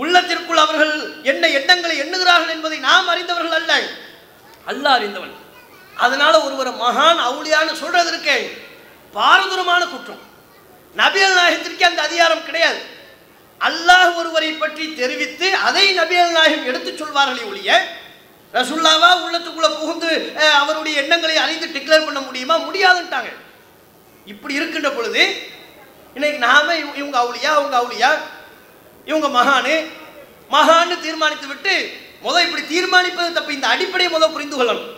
உள்ளத்திற்குள் அவர்கள் என்ன எண்ணங்களை எண்ணுகிறார்கள் என்பதை நாம் அறிந்தவர்கள் அல்ல. அல்லாஹ் அறிந்தவன். அதனால ஒருவர் மகான் அவுளியான்னு சொல்றது இருக்கே பாரதூரமான குற்றம். நபியல் நாயகத்திற்கு அந்த அதிகாரம் கிடையாது. அல்லாஹ் ஒருவரை பற்றி தெரிவித்து அதை நபியல் நாயகம் எடுத்துச் சொல்வார்களே ஒழிய ரசுல்லாவா உள்ளத்துக்குள்ள புகுந்து அவருடைய எண்ணங்களை அறிந்து டிக்ளேர் பண்ண முடியுமா? முடியாதுன்ட்டாங்க. இப்படி இருக்கின்ற பொழுது இன்னைக்கு நாம இவங்க அவுளியா அவங்க அவுளியா இவங்க மகானு. மகான்னு தீர்மானித்து விட்டு முதல் இப்படி தீர்மானிப்பது தப்பு. இந்த அடிப்படையை முதல் புரிந்து கொள்ளணும்.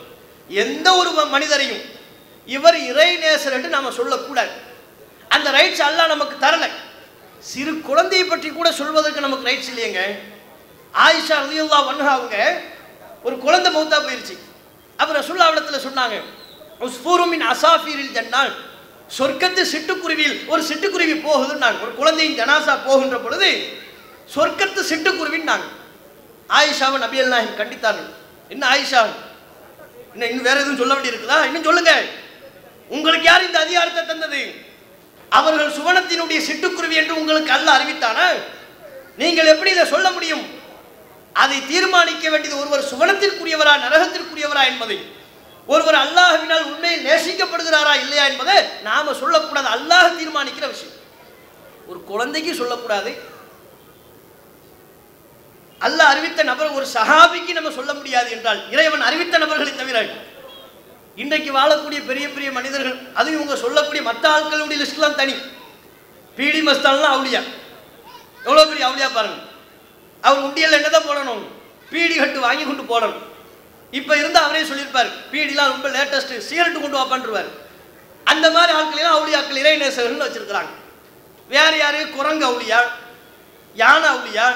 எந்த ஒரு மனிதரையும் இவர் இறை நேசர் என்று நாம் சொல்லக்கூடாது. அந்த ரைட்ஸ் எல்லாம் நமக்கு தரல. சிறு குழந்தையை பற்றி கூட சொல்வதற்கு நமக்கு ரைட்ஸ் இல்லையங்க. ஆயிஷா ரதியுல்லா அன்ஹா அவங்க ஒரு குழந்தை மௌத்தா போயிருச்சு. அப்புறம் சுல்லாவிடத்தில் சொன்னாங்க உஸ்பூருமின் அசாஃபீரில் ஜன்னால். சொர்க்கத்து சிட்டுக்குருவியில் ஒரு சிட்டுக்குருவி போகுதுன்னாங்க. ஒரு குழந்தையின் ஜனாசா போகின்ற பொழுது சொர்க்கத்து சிட்டுக்குருவின்னாங்க ஆயிஷாவை நபியல் நாயகம் கண்டித்தார்கள். என்ன ஆயிஷா? இன்னும் இன்னும் வேற எதுவும் சொல்ல வேண்டியிருக்குதா? இன்னும் சொல்லுங்க. உங்களுக்கு யார் இந்த அதிகாரத்தை தந்தது? அவர்கள் சுவனத்தினுடைய சிட்டுக்குருவி என்று உங்களுக்கு அல்ல அறிவித்தானா? நீங்கள் எப்படி இதை சொல்ல முடியும்? அதை தீர்மானிக்க வேண்டியது ஒருவர் சுவனத்திற்குரியவரா நரகத்திற்குரியவரா என்பதை. ஒருவர் அல்லாஹ்வினால் உண்மையில் நேசிக்கப்படுகிறாரா இல்லையா என்பதை நாம சொல்லக்கூடாது. அல்லாஹ் தீர்மானிக்கிற விஷயம். ஒரு குழந்தைக்கு சொல்லக்கூடாது அல்ல அறிவித்த நபர் ஒரு சஹாபிக்கு நம்ம சொல்ல முடியாது என்றால் இறைவன் அறிவித்த நபர்களை தவிர இன்றைக்கு வாழக்கூடிய பெரிய பெரிய மனிதர்கள் அதுவும் இவங்க சொல்லக்கூடிய மற்ற ஆட்களுடைய லிஸ்ட்லாம் தனி. பீடி மஸ்தான்லாம் அவுளியா? எவ்வளோ பெரிய அவுளியா பாருங்க. அவர் உண்டியல் என்னதான் போடணும்? பீடி கட்டு வாங்கி கொண்டு போடணும். இப்போ இருந்தால் அவரே சொல்லியிருப்பார் பீடிலாம் ரொம்ப லேட்டஸ்ட் சிகரெட்டு கொண்டு வாப்பான்ருவார் அந்த மாதிரி ஆட்களெல்லாம் அவுளியாக்கள் இறை நேசகர்கள் வச்சிருக்கிறாங்க. வேற யாரு? குரங்கு அவுளியா? யானை அவுளியா?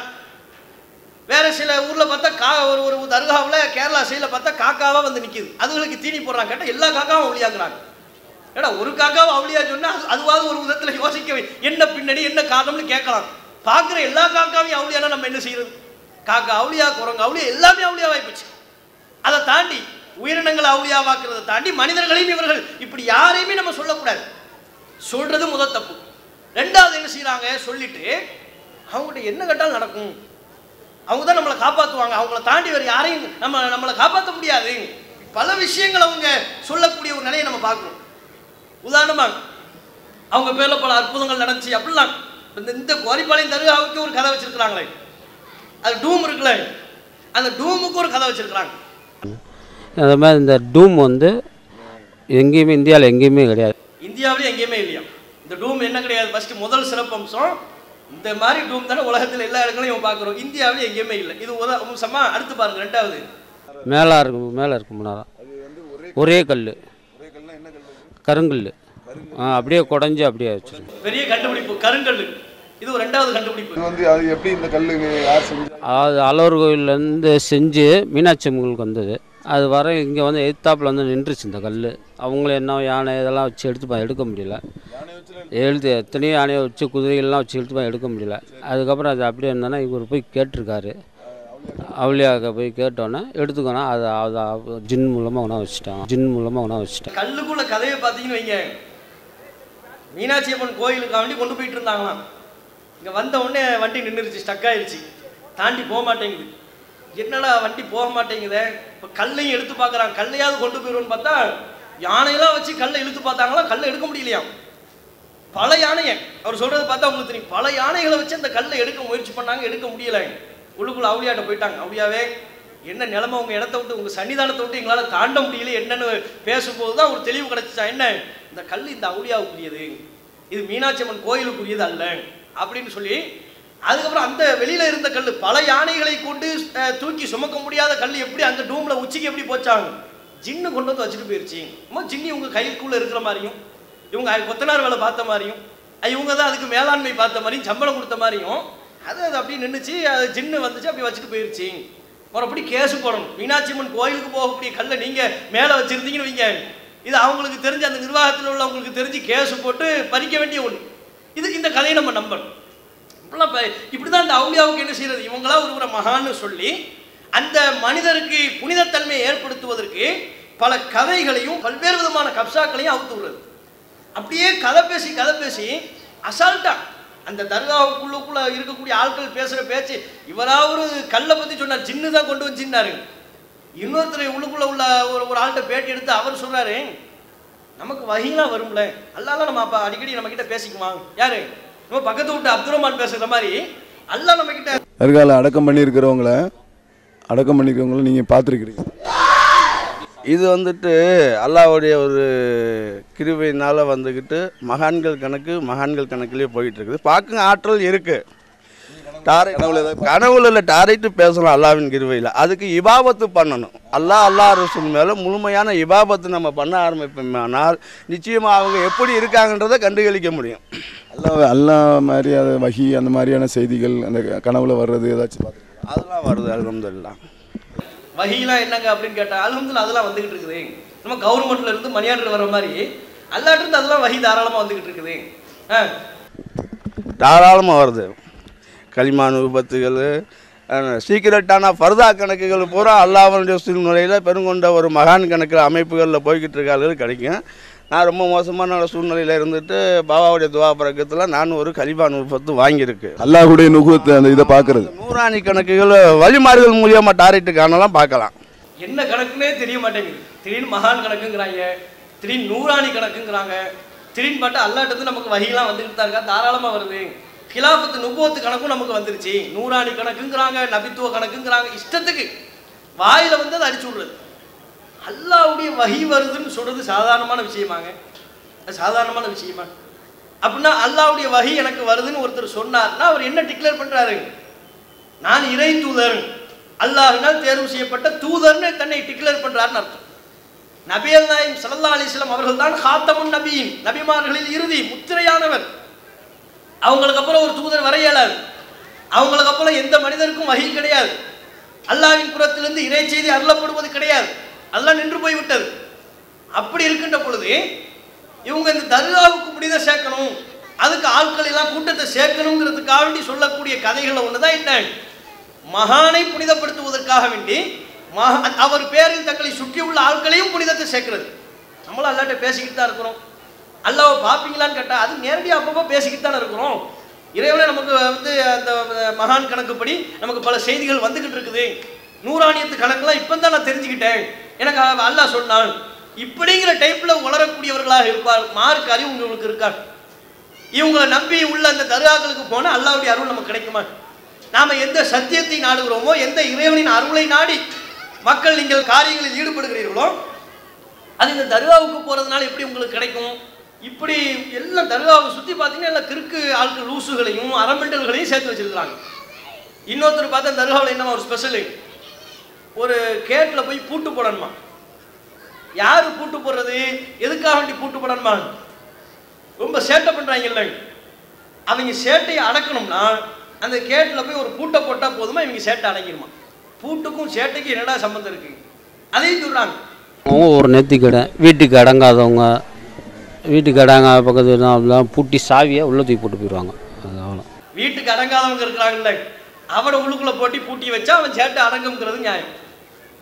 வேற சில ஊர்ல பார்த்தா கா ஒரு ஒரு தர்காவில் கேரளா சைடில் பார்த்தா காக்காவா வந்து நிற்கிது அதுகளுக்கு தீனி போடுறாங்க. கேட்டால் எல்லா காக்காவும் அவளியாங்கிறாங்க ஏடா ஒரு காக்காவை அவளியா சொன்னால் அது அதுவாவது ஒரு விதத்தில் யோசிக்க என்ன பின்னணி என்ன காரணம்னு கேட்கலாம். பார்க்குற எல்லா காக்காவையும் அவளியானா நம்ம என்ன செய்யறது? காக்கா அவளியா குரங்கு அவளியா எல்லாமே அவளியாவாகி போச்சு அதை தாண்டி உயிரினங்களை அவுளியாவாக்குறதை தாண்டி மனிதர்களையும் இவர்கள் இப்படி யாரையுமே நம்ம சொல்லக்கூடாது. சொல்றது முதல் தப்பு. ரெண்டாவது என்ன செய்கிறாங்க சொல்லிட்டு அவங்ககிட்ட என்ன கேட்டாலும் நடக்கும். அவங்க தான் நம்மளை காப்பாற்றுவாங்க அவங்கள தாண்டி வேறு யாரையும் நம்ம நம்மளை காப்பாற்ற முடியாது. பல விஷயங்கள் அவங்க சொல்லக்கூடிய ஒரு நிலையை நம்ம பார்க்கணும். உதாரணமா அவங்க பேர்ல பல அற்புதங்கள் நடந்துச்சு அப்படிலாம். இந்த இந்த கோரிப்பாளையம் தருகாவுக்கு ஒரு கதை வச்சிருக்கிறாங்களே. அது டூம் இருக்குல்ல. அந்த டூமுக்கு ஒரு கதை வச்சிருக்கிறாங்க. அது மாதிரி இந்த டூம் வந்து எங்கேயுமே இந்தியாவில் எங்கேயுமே கிடையாது. இந்தியாவிலே எங்கேயுமே இல்லையா? இந்த டூம் என்ன கிடையாது? ஃபர்ஸ்ட் முதல் சிறப்பம்சம் இந்த மாதிரி டூம் தானே உலகத்தில் எல்லா இடங்களையும் பார்க்குறோம். இந்தியாவிலே எங்கேயுமே இல்லை. இது உத அம்சமா அடுத்து பாருங்க ரெண்டாவது. மேலே இருக்கும் மேலே இருக்கும் முன்னாடி ஒரே கல் கருங்கல் அப்படியே குடஞ்சி அப்படியே வச்சிருக்கோம் பெரிய கண்டுபிடிப்பு கருங்கல் இது ஒரு ரெண்டாவது கண்டுபிடிப்பு. இது வந்து அது எப்படி இந்த கல்லு யார் செஞ்சு அது அலோர் கோயிலேருந்து செஞ்சு மீனாட்சி அம்மங்களுக்கு வந்தது. அது வர இங்கே வந்து எதிர்த்தாப்புல வந்து நின்றுச்சு இந்த கல் அவங்கள என்ன யானை இதெல்லாம் வச்சு எடுத்து பா- எடுக்க முடியல. எழுத்து எத்தனையோ யானையை வச்சு குதிரைகள்லாம் வச்சு எடுத்து பா- எடுக்க முடியல. அதுக்கப்புறம் அது அப்படியே இருந்தோன்னா இவர் போய் கேட்டிருக்காரு. அவளியாக போய் கேட்டோன்னே எடுத்துக்கணும் அது அதை ஜின் மூலமாக உணவு வச்சுட்டான். ஜின் மூலமாக உணவு வச்சுட்டான். கல்லுக்குள்ள கதையை பார்த்தீங்கன்னு வைங்க. மீனாட்சி அம்மன் கோயிலுக்கு வண்டி கொண்டு போயிட்டு இருந்தாங்களாம். இங்கே வந்த உடனே வண்டி நின்றுச்சு ஸ்டக் ஆயிடுச்சு தாண்டி போக மாட்டேங்குது. என்னடா வண்டி போக மாட்டேங்குதே? இப்போ கல்லையும் எடுத்து பார்க்குறான். கல்லையாவது கொண்டு போயிடுவோன்னு பார்த்தா யானையெல்லாம் வச்சு கல்லை இழுத்து பார்த்தாங்களா கல்லை எடுக்க முடியலையாம் பல யானையை. அவர் சொல்றது பார்த்தா உங்களுக்கு தெரியும். பல யானைகளை வச்சு அந்த கல்லை எடுக்க முயற்சி பண்ணாங்க எடுக்க முடியல. உள்ளுக்குள்ள அவுளியாட்ட போயிட்டாங்க. அவுளியாவே என்ன நிலைமை? உங்க இடத்த விட்டு உங்க சன்னிதானத்தை விட்டு எங்களால் தாண்ட முடியல என்னன்னு பேசும்போது தான் ஒரு தெளிவு கிடைச்சிச்சா என்ன? இந்த கல் இந்த அவுளியாவுக்குரியது. இது மீனாட்சி அம்மன் கோயிலுக்குரியது அல்ல. அப்படின்னு சொல்லி அதுக்கப்புறம் அந்த வெளியில இருந்த கல் பல யானைகளை கொண்டு தூக்கி சுமக்க முடியாத கல் எப்படி அந்த டூம்ல உச்சிக்கு எப்படி போச்சாங்க? ஜின்னு கொண்டு வந்து வச்சுட்டு போயிருச்சு. ஜின்னி உங்க கைக்குள்ள இருக்கிற மாதிரியும் இவங்க கொத்தனார் வேலை பார்த்த மாதிரியும் இவங்க தான் அதுக்கு மேலாண்மை பார்த்த மாதிரியும் சம்பளம் கொடுத்த மாதிரியும் அது அது அப்படியே நின்றுச்சு அது ஜின்னு வந்துச்சு அப்படி வச்சுட்டு போயிருச்சு. மறுபடி கேஸ் போடணும். மீனாட்சி அம்மன் கோயிலுக்கு போகக்கூடிய கல்லை நீங்க மேலே வச்சிருந்தீங்கன்னு வைங்க. இது அவங்களுக்கு தெரிஞ்சு அந்த நிர்வாகத்தில் உள்ளவங்களுக்கு தெரிஞ்சு கேஸ் போட்டு பறிக்க வேண்டிய ஒன்று இது இந்த கதையை நம்ம நம்பணும். இப்படிலாம் இப்ப- இப்படிதான் இந்த அவுளியாவுக்கு என்ன செய்யறது இவங்களா ஒரு மகான்னு சொல்லி அந்த மனிதருக்கு புனிதத்தன்மையை ஏற்படுத்துவதற்கு பல கதைகளையும் பல்வேறு விதமான கப்சாக்களையும் அவுத்து விடுறது. அப்படியே கதை பேசி கதை பேசி அசால்ட்டா அந்த தர்காவுக்குள்ளுக்குள்ளே இருக்கக்கூடிய ஆட்கள் பேசுகிற பேச்சு இவராக ஒரு கல்லை பற்றி சொன்னார் ஜின்னு தான் கொண்டு வச்சிருந்தாரு இன்னொருத்தர் உள்ளுக்குள்ள உள்ள ஒரு ஒரு ஆள்கிட்ட பேட்டி எடுத்து அவர் சொல்றாரு நமக்கு வகையெல்லாம் வரும்ல. அல்லாலாம் நம்ம அப்போ அடிக்கடி நம்ம கிட்ட பேசிக்குவாங்க யாரு? நம்ம பக்கத்து விட்டு அப்துல் ரஹ்மான் பேசுற மாதிரி அல்லாஹ் நம்ம கிட்ட தர்கால அடக்கம் பண்ணியிருக்கிறவங்கள அடக்கம் பண்ணியிருக்கிறவங்கள நீங்கள் பார்த்துருக்கிறீங்க. இது வந்துட்டு அல்லாஹ்வுடைய ஒரு கிருபையினால் வந்துக்கிட்டு மகான்கள் கணக்கு மகான்கள் கணக்குலேயே போயிட்டு இருக்குது. பார்க்க ஆற்றல் இருக்கு. டாரை கனவுல இல்லை டாரைட்டு பேசலாம் அல்லாவின் கிருபையில். அதுக்கு இபாபத்து பண்ணணும். அல்லாஹ் அல்லாஹ் ரசூல் மேலே முழுமையான இபாபத்து நம்ம பண்ண ஆரம்பிப்போமானால் நிச்சயமாக அவங்க எப்படி இருக்காங்கன்றதை கண்டுகளிக்க முடியும். அல்லா அல்லா மாதிரி அது வகி அந்த மாதிரியான செய்திகள் அந்த கனவுல வர்றது ஏதாச்சும் அதெல்லாம் வருது அல்ஹம்துலில்லாஹ் வகைலாம் என்னங்க அப்படின்னு கேட்டா அல்ஹம்துலில்லாஹ் அதெல்லாம் வந்துகிட்டு இருக்குது. நம்ம கவர்மெண்ட்ல இருந்து மணி ஆர்டர் வர மாதிரி அல்லாட்ட இருந்து அதெல்லாம் வகை தாராளமா வந்துகிட்டு இருக்குது. ஆ. தாராளமாக வருது. களிமான் விபத்துகள் சீக்கிரட்டான ஃபர்தா கணக்குகள் பூரா அல்லாஹ்வுடைய சூழ்நிலையில் பெருங்கொண்ட ஒரு மகான் கணக்கில் அமைப்புகளில் போய்கிட்டு இருக்கார்கள் கிடைக்கும். நான் ரொம்ப மோசமான சூழ்நிலையில் இருந்துட்டு பாபாவுடைய துவா பறக்கத்தில் நான் ஒரு கலிபான் விபத்து வாங்கியிருக்கு. அல்லாஹுடைய நுகுவத்தை அந்த இதை பார்க்கறது. நூறாணி கணக்குகள் வழிமாறுகள் மூலியமாக டாரிட்டு காணலாம் பார்க்கலாம். என்ன கணக்குன்னே தெரிய மாட்டேங்குது. திடீர்னு மகான் கணக்குங்கிறாங்க திடீர்னு நூறாணி கணக்குங்கிறாங்க திடீர்னு பார்த்தா அல்லாட்டது நமக்கு வகையெல்லாம் வந்துகிட்டு தான் இருக்கா? தாராளமா வருது. கிலாபத்து நுபோத்து கணக்கும் நமக்கு வந்துருச்சு. நூறாணி கணக்குங்கிறாங்க நபித்துவ கணக்குங்கிறாங்க. இஷ்டத்துக்கு வாயில வந்து அதை அடிச்சு விடுறது. அல்லாவுடைய வகி வருதுன்னு சொல்றது சாதாரணமான விஷயமாங்க. அது சாதாரணமான விஷயமா? அப்படின்னா அல்லாவுடைய வகி எனக்கு வருதுன்னு ஒருத்தர் சொன்னார்னா அவர் என்ன டிக்ளேர் பண்றாரு? நான் இறை தூதர். அல்லாஹினால் தேர்வு செய்யப்பட்ட தூதர்னு தன்னை டிக்ளேர் பண்றாருன்னு அர்த்தம். நபியல் நாயம் சல்லா அலிஸ்லாம் அவர்கள் தான் காத்தமுன் நபியின் நபிமார்களில் இறுதி முத்திரையானவர். அவங்களுக்கு அப்புறம் ஒரு தூதர் வர இயலாது. அவங்களுக்கு அப்புறம் எந்த மனிதருக்கும் வகை கிடையாது. அல்லாவின் புறத்திலிருந்து இறை செய்தி அருளப்படுவது கிடையாது. அதெல்லாம் நின்று போய்விட்டது. அப்படி இருக்கின்ற பொழுது இவங்க இந்த தர்காவுக்கு புனித சேர்க்கணும் அதுக்கு ஆட்கள் எல்லாம் கூட்டத்தை சேர்க்கணுங்கிறதுக்காக வேண்டி சொல்லக்கூடிய கதைகள் தான் என்ன மகானை புனிதப்படுத்துவதற்காக வேண்டி மகா அவர் பேரில் தங்களை சுற்றியுள்ள ஆட்களையும் புனிதத்தை சேர்க்கிறது. நம்மளும் அல்லாட்ட பேசிக்கிட்டு தான் இருக்கிறோம். அல்லாவை பார்ப்பீங்களான்னு கேட்டால் அது நேரடியாக அப்பப்போ பேசிக்கிட்டு தானே இருக்கிறோம். இறைவனை நமக்கு வந்து அந்த மகான் கணக்குப்படி நமக்கு பல செய்திகள் வந்துக்கிட்டு இருக்குது. நூறாணியத்து கணக்கெல்லாம் இப்போ தான் நான் தெரிஞ்சுக்கிட்டேன். எனக்கு அல்லாஹ் சொன்னான் இப்படிங்கிற டைப்பில் உளரக்கூடியவர்களாக இருப்பார் மார்க் அறிவு உங்களுக்கு இருக்கார் இவங்களை நம்பி உள்ள அந்த தர்காக்களுக்கு போனால் அல்லாவுடைய அருள் நமக்கு கிடைக்குமா? நாம் எந்த சத்தியத்தை நாடுகிறோமோ எந்த இறைவனின் அருளை நாடி மக்கள் நீங்கள் காரியங்களில் ஈடுபடுகிறீர்களோ அது இந்த தர்காவுக்கு போகிறதுனால எப்படி உங்களுக்கு கிடைக்கும்? இப்படி எல்லாம் தர்காவை சுற்றி பார்த்தீங்கன்னா எல்லாம் கிறுக்கு ஆட்கள் லூசுகளையும் அரமெண்டல்களையும் சேர்த்து வச்சிருக்கிறாங்க. இன்னொருத்தர் பார்த்தா தர்காவில் என்ன ஒரு ஸ்பெஷலு ஒரு கேட்டில் போய் பூட்டு போடணுமா? யார் பூட்டு போடுறது? எதுக்காக வேண்டி பூட்டு போடணுமா? ரொம்ப சேட்டை பண்ணுறாங்க இல்லை அவங்க சேட்டையை அடக்கணும்னா அந்த கேட்டில் போய் ஒரு பூட்டை போட்டால் போதுமா? இவங்க சேட்டை அடங்கிடுமா பூட்டுக்கும் சேட்டைக்கும் என்னடா சம்மந்தம் இருக்குது அதையும் சொல்கிறாங்க ஒரு நெத்தி கடை வீட்டுக்கு அடங்காதவங்க வீட்டுக்கு அடங்கா பக்கத்து அப்படிலாம் பூட்டி சாவியை உள்ளே தூக்கி போட்டு போயிடுவாங்க. அது அவ்வளோ வீட்டுக்கு அடங்காதவங்க இருக்கிறாங்கல்ல அவனை உள்ளுக்குள்ள போட்டி பூட்டி வச்சா அவன் சேட்டை அடங்குங்கிறது நியாயம்.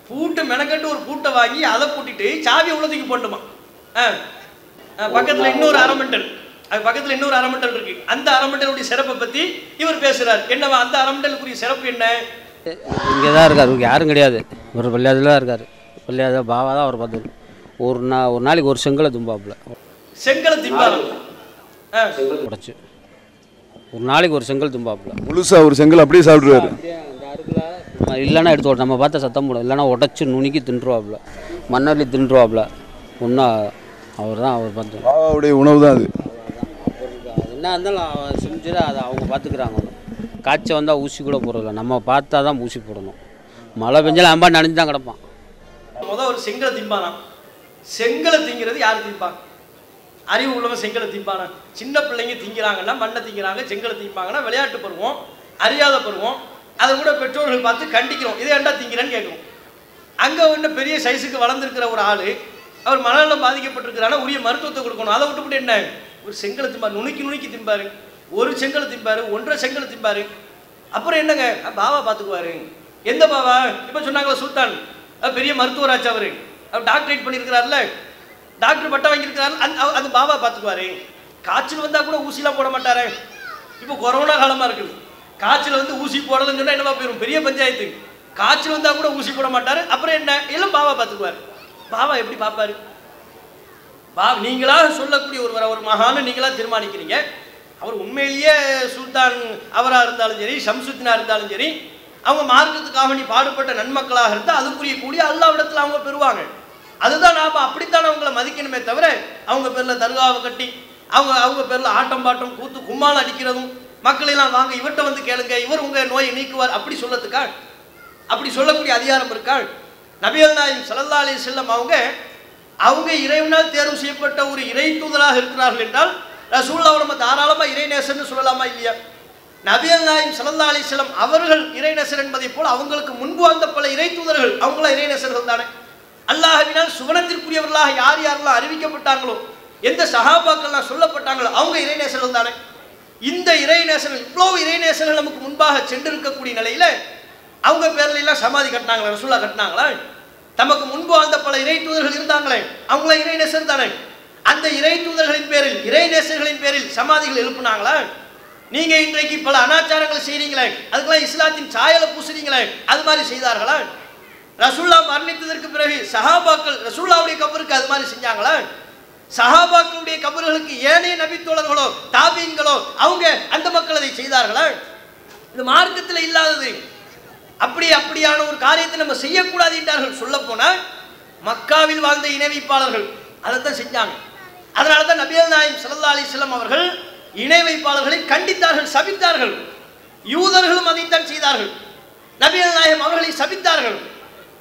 பூட்டு மெனக்கட்டு ஒரு பூட்டை வாங்கி அதை பூட்டிட்டு சாவியை உள்ள தூக்கி போட்டுமா? ஆ. பக்கத்துல இன்னொரு அரமண்டல் அது பக்கத்துல இன்னொரு அரமண்டல் இருக்கு. அந்த அரமண்டலுடைய சிறப்பை பத்தி இவர் பேசுறார். என்னவா அந்த அரமண்டலுக்குரிய சிறப்பு என்ன? இங்கே தான் இருக்கார் யாரும் கிடையாது. ஒரு பள்ளியாதில் தான் இருக்கார். பள்ளியாத பாவா தான் அவர் பார்த்தாரு ஒரு நா ஒரு நாளைக்கு ஒரு செங்கலை தும்பாப்புல. செங்கல திம்பாரம் ஆ, உடச்சி. ஒரு நாளைக்கு ஒரு செங்கல் தும்பாப்புல. முழுசா ஒரு செங்கல் அப்படியே சாப்பிடுவாரு. இல்லைன்னா எடுத்து நம்ம பார்த்தா சத்தம் போடும் இல்லைன்னா உடச்சி நுணுக்கி தின்றுவாப்புல. மண்ணள்ளி தின்றுவாப்புல. ஒன்றா அவர் தான் அவர் பார்த்து. பாபாவுடைய உணவு தான் அது என்ன இருந்தாலும் செஞ்சுட்டு அதை அவங்க பார்த்துக்கிறாங்க. காய்ச்சல் வந்தால் ஊசி கூட போடுறதில்ல நம்ம பார்த்தா தான் ஊசி போடணும். மழை பெஞ்சாலும் அம்பா நனைஞ்சு தான் கிடப்பான். முத ஒரு செங்கலை திம்பானாம் செங்கலை திங்கிறது யார் திம்பாங்க? அறிவு உள்ளவன் செங்கலை திம்பானா. சின்ன பிள்ளைங்க திங்கிறாங்கன்னா மண்ணை திங்கிறாங்க செங்கலை திம்பாங்கன்னா விளையாட்டு பருவம் அறியாத பருவம். அதை கூட பெற்றோர்கள் பார்த்து கண்டிக்கிறோம் இதை ஏண்டா திங்கிறேன்னு கேட்கும் அங்கே ஒன்று பெரிய சைஸுக்கு வளர்ந்துருக்கிற ஒரு ஆள் அவர் மனநலம் பாதிக்கப்பட்டிருக்கிறானா உரிய மருத்துவத்தை கொடுக்கணும். அதை விட்டுவிட்டு என்ன? ஒரு செங்கலை திம்பார் நுணுக்கி நுணுக்கி திம்பாரு. ஒரு செங்கலை திம்பாரு ஒன்றரை செங்கலை திம்பாரு. அப்புறம் என்னங்க? அஹ் பாபா பார்த்துக்குவாரு எந்த பாபா இப்போ சொன்னாங்களா சுல்தான். பெரிய மருத்துவராச்சு அவரு. அவர் டாக்டரேட் பண்ணியிருக்கிறார்ல. டாக்டர் பட்டம் வாங்கியிருக்கிறாரு. அந்த அது பாபா பார்த்துக்குவாரு. காய்ச்சல் வந்தால் கூட ஊசிலாம் போட மாட்டாரே. இப்போ கொரோனா காலமாக இருக்குது. காய்ச்சல் வந்து ஊசி போடலன்னு சொன்னால் என்னவா போயிடும் பெரிய பஞ்சாயத்து. காய்ச்சல் வந்தால் கூட ஊசி போட மாட்டார். அப்புறம் என்ன? எல்லாம் பாபா பார்த்துக்குவாரு. பாபா எப்படி பார்ப்பாரு? பா நீங்களாக சொல்லக்கூடிய ஒருவர் ஒரு மகான்னு நீங்களாக தீர்மானிக்கிறீங்க. அவர் உண்மையிலேயே சுல்தான் அவராக இருந்தாலும் சரி ஷம்சுத்தினா இருந்தாலும் சரி அவங்க மார்க்கத்துக்காக நீ பாடுபட்ட நன்மக்களாக இருந்தால் அதுக்குரிய கூடிய அல்லாவிடத்தில் அவங்க பெறுவாங்க. அதுதான் நாம் அப்படித்தான் அவங்கள மதிக்கணுமே தவிர அவங்க பேரில் தர்காவை கட்டி அவங்க அவங்க பேரில் ஆட்டம் பாட்டம் கூத்து கும்மால் அடிக்கிறதும் மக்களெல்லாம் வாங்க இவர்கிட்ட வந்து கேளுங்க இவர் உங்கள் நோயை நீக்குவார் அப்படி சொல்லத்துக்காள். அப்படி சொல்லக்கூடிய அதிகாரம் இருக்காள். நபிகள் நாயம் ஸல்லல்லாஹு அலி செல்லம் அவங்க அவங்க இறைவனால் தேர்வு செய்யப்பட்ட ஒரு இறை தூதராக இருக்கிறார்கள் என்றால் ரசூல்லாவை நம்ம தாராளமாக இறைநேசர்னு சொல்லலாமா இல்லையா? நபியல் நாயம் ஸல்லல்லாஹு அலைஹி அவர்கள் இறைநேசர் என்பதை போல் அவங்களுக்கு முன்பு வந்த பல இறை தூதர்கள் அவங்கள இறைநேசர்கள் தானே. அல்லாஹவினால் சுவனத்திற்குரியவர்களாக யார் யாரெல்லாம் அறிவிக்கப்பட்டாங்களோ எந்த சகாபாக்கள்லாம் சொல்லப்பட்டாங்களோ அவங்க இறைநேசர்கள் தானே. இந்த இறைநேசர்கள் இவ்வளவு இறைநேசர்கள் நமக்கு முன்பாக சென்றிருக்கக்கூடிய நிலையில அவங்க பேரில் எல்லாம் சமாதி கட்டினாங்களா ரசூலா கட்டினாங்களா? தமக்கு முன்பு வாழ்ந்த பல இறை தூதர்கள் இருந்தாங்களே அவங்கள இறைநேசர் தானே. அந்த இறை தூதர்களின் பேரில் இறைநேசர்களின் பேரில் சமாதிகள் எழுப்புனாங்களா? நீங்க இன்றைக்கு பல அனாச்சாரங்களை செய்றீங்களே அதுக்கெல்லாம் இஸ்லாத்தின் சாயலை பூசுறீங்களே அது மாதிரி செய்தார்களா? ரசூல்லா மரணித்ததற்கு பிறகு சஹாபாக்கள் ரசூல்லாவுடைய கபருக்கு அது மாதிரி செஞ்சாங்களா? சஹாபாக்களுடைய கபர்களுக்கு ஏனைய நபித்தோழர்களோ தாபீன்களோ அவங்க அந்த மக்கள் அதை செய்தார்களா? இது மார்க்கத்தில் இல்லாதது. அப்படி அப்படியான ஒரு காரியத்தை நம்ம செய்யக்கூடாது என்றார்கள். சொல்ல போனால் மக்காவில் வாழ்ந்த இணைவிப்பாளர்கள் அதைத்தான் செஞ்சாங்க. அதனால தான் நபியல் நாயம் சல்லா அலைஹி அவர்கள் இணை வைப்பாளர்களை கண்டித்தார்கள் சபித்தார்கள். யூதர்களும் அதைத்தான் செய்தார்கள். நபியல் நாயம் அவர்களை சபித்தார்கள்.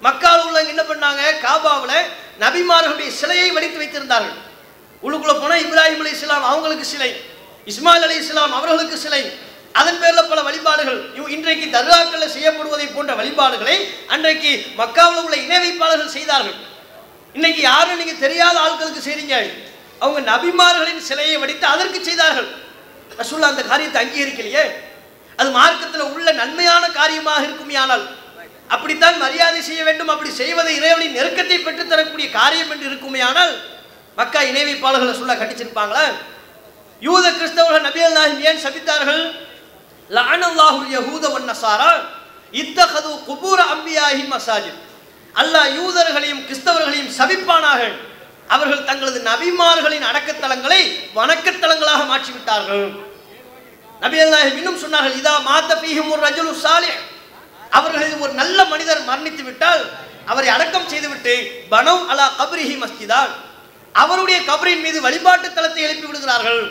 மக்காவில் உள்ளவங்க என்ன பண்ணாங்க? காபாவில் நபிமார்களுடைய சிலையை வடித்து வைத்திருந்தார்கள். உள்ளுக்குள்ள போனால் இப்ராஹிம் அலி இஸ்லாம் அவங்களுக்கு சிலை இஸ்மாயில் அலி இஸ்லாம் அவர்களுக்கு சிலை. அதன் பேரில் பல வழிபாடுகள். இன்றைக்கு தர்காக்களில் செய்யப்படுவதை போன்ற வழிபாடுகளை அன்றைக்கு மக்காவில் உள்ள இணை வைப்பாளர்கள் செய்தார்கள். இன்னைக்கு யாரும் நீங்கள் தெரியாத ஆட்களுக்கு செய்றீங்க. அவங்க நபிமார்களின் சிலையை வடித்து அதற்கு செய்தார்கள். ரசூல்லா அந்த காரியத்தை அங்கீகரிக்கலையே. அது மார்க்கத்தில் உள்ள நன்மையான காரியமாக இருக்குமே ஆனால் அப்படித்தான் மரியாதை செய்ய வேண்டும் அப்படி செய்வதை இறைவனின் நெருக்கத்தை பெற்றுத்தரக்கூடிய காரியம் என்று இருக்குமே ஆனால் மக்கா இணை வைப்பாளர்களை சொல்ல கட்டிச்சிருப்பாங்களா யூத கிறிஸ்தவர்கள் நபியல் நாயகம் ஏன் சபித்தார்கள்? லானல்லாஹுல் யஹூத வன் இத்தகது குபூர அம்பியாகி மசாஜித். அல்லாஹ் யூதர்களையும் கிறிஸ்தவர்களையும் சபிப்பானார்கள். அவர்கள் தங்களது நபிமார்களின் அடக்கத்தலங்களை வணக்கத்தலங்களாக மாற்றிவிட்டார்கள். நபியல் நாயகம் இன்னும் சொன்னார்கள் இதா மாத்த பீஹும் ஒரு ரஜுலு சாலிஹ். அவர்களில் ஒரு நல்ல மனிதர் மரணித்து விட்டால் அவரை அடக்கம் செய்துவிட்டு பனவ் அலா கபரிஹி மஸ்திதால் அவருடைய கபரின் மீது வழிபாட்டு தளத்தை எழுப்பி விடுகிறார்கள்.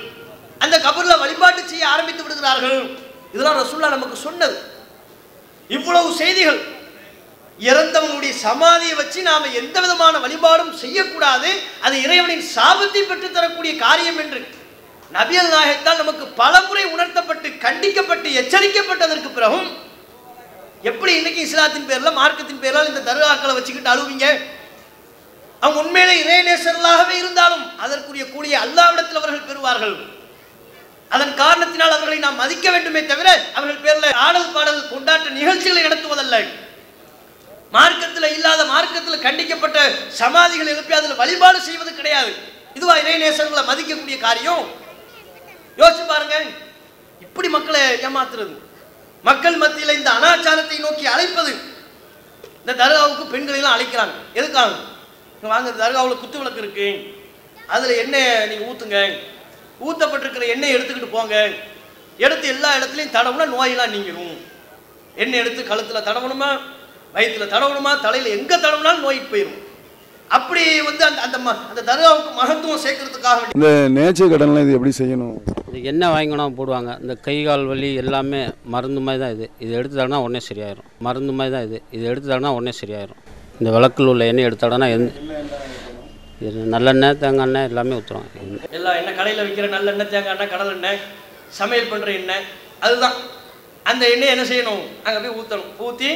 அந்த கபரில் வழிபாட்டு செய்ய ஆரம்பித்து விடுகிறார்கள். இதெல்லாம் ரசுல்லா நமக்கு சொன்னது. இவ்வளவு செய்திகள் இறந்தவங்களுடைய சமாதியை வச்சு நாம் எந்த விதமான வழிபாடும் செய்யக்கூடாது. அது இறைவனின் சாபத்தை பெற்றுத்தரக்கூடிய காரியம் என்று. நபியல் நாயகத்தால் நமக்கு பல முறை உணர்த்தப்பட்டு கண்டிக்கப்பட்டு எச்சரிக்கப்பட்டதற்கு பிறகும் எப்படி இன்னைக்கு இஸ்லாத்தின் பேரில் மார்க்கத்தின் பேரால் இந்த தருகாக்களை வச்சுக்கிட்டு அழுவீங்க? அவங்க உண்மையிலே இறைநேசர்களாகவே இருந்தாலும் அதற்குரிய கூலியை அல்லாவிடத்தில் அவர்கள் பெறுவார்கள். அதன் காரணத்தினால் அவர்களை நாம் மதிக்க வேண்டுமே தவிர அவர்கள் பேரில் ஆடல் பாடல் கொண்டாட்ட நிகழ்ச்சிகளை நடத்துவதல்ல. மார்க்கத்தில் இல்லாத மார்க்கத்தில் கண்டிக்கப்பட்ட சமாதிகள் எழுப்பி அதில் வழிபாடு செய்வது கிடையாது. இதுவா இறைநேசர்களை மதிக்கக்கூடிய காரியம்? யோசிச்சு பாருங்க. இப்படி மக்களை ஏமாத்துறது. மக்கள் மத்தியில் இந்த அனாச்சாரத்தை நோக்கி அழைப்பது. இந்த தர்காவுக்கு பெண்களை அழைக்கிறாங்க. எதுக்காக? வாங்க தர்காவில் குத்து விளக்கு இருக்கு. அதில் எண்ணெய் நீங்கள் ஊற்றுங்க ஊற்றப்பட்டிருக்கிற எண்ணெய் எடுத்துக்கிட்டு போங்க. எடுத்து எல்லா இடத்துலையும் தடவுனா நோயெல்லாம் நீங்கிடும் எண்ணெய் எடுத்து கழுத்தில் தடவணுமா? வயிற்றுல தடவணுமா? தலையில் எங்கே தடவுனாலும் நோய் போயிடும் அப்படி வந்து அந்த அந்த ம- அந்த தர்காவுக்கு மகத்துவம் சேர்க்கறதுக்காக இந்த நேச்சர் கடன்லாம் இது எப்படி செய்யணும்? இது எண்ணெய் வாங்கினா போடுவாங்க. இந்த கை கால் வலி எல்லாமே மருந்து மாதிரி தான் இது. இது எடுத்துட்டாங்கன்னா உடனே சரியாயிரும். மருந்து மாதிரி தான் இது. இது எடுத்துட்டாங்கன்னா உடனே சரியாயிரும். இந்த விளக்கில் உள்ள எண்ணெய் எடுத்தாங்கன்னா எந்த நல்லெண்ணெய் தேங்காய் எண்ணெய் எல்லாமே ஊற்றுறாங்க எல்லா எண்ணெய் கடையில் விற்கிற நல்லெண்ணெய் தேங்காய் எண்ணெய் கடல் எண்ணெய் சமையல் பண்ணுற எண்ணெய் அதுதான். அந்த எண்ணெய் என்ன செய்யணும்? அங்கே போய் ஊற்றணும் ஊற்றி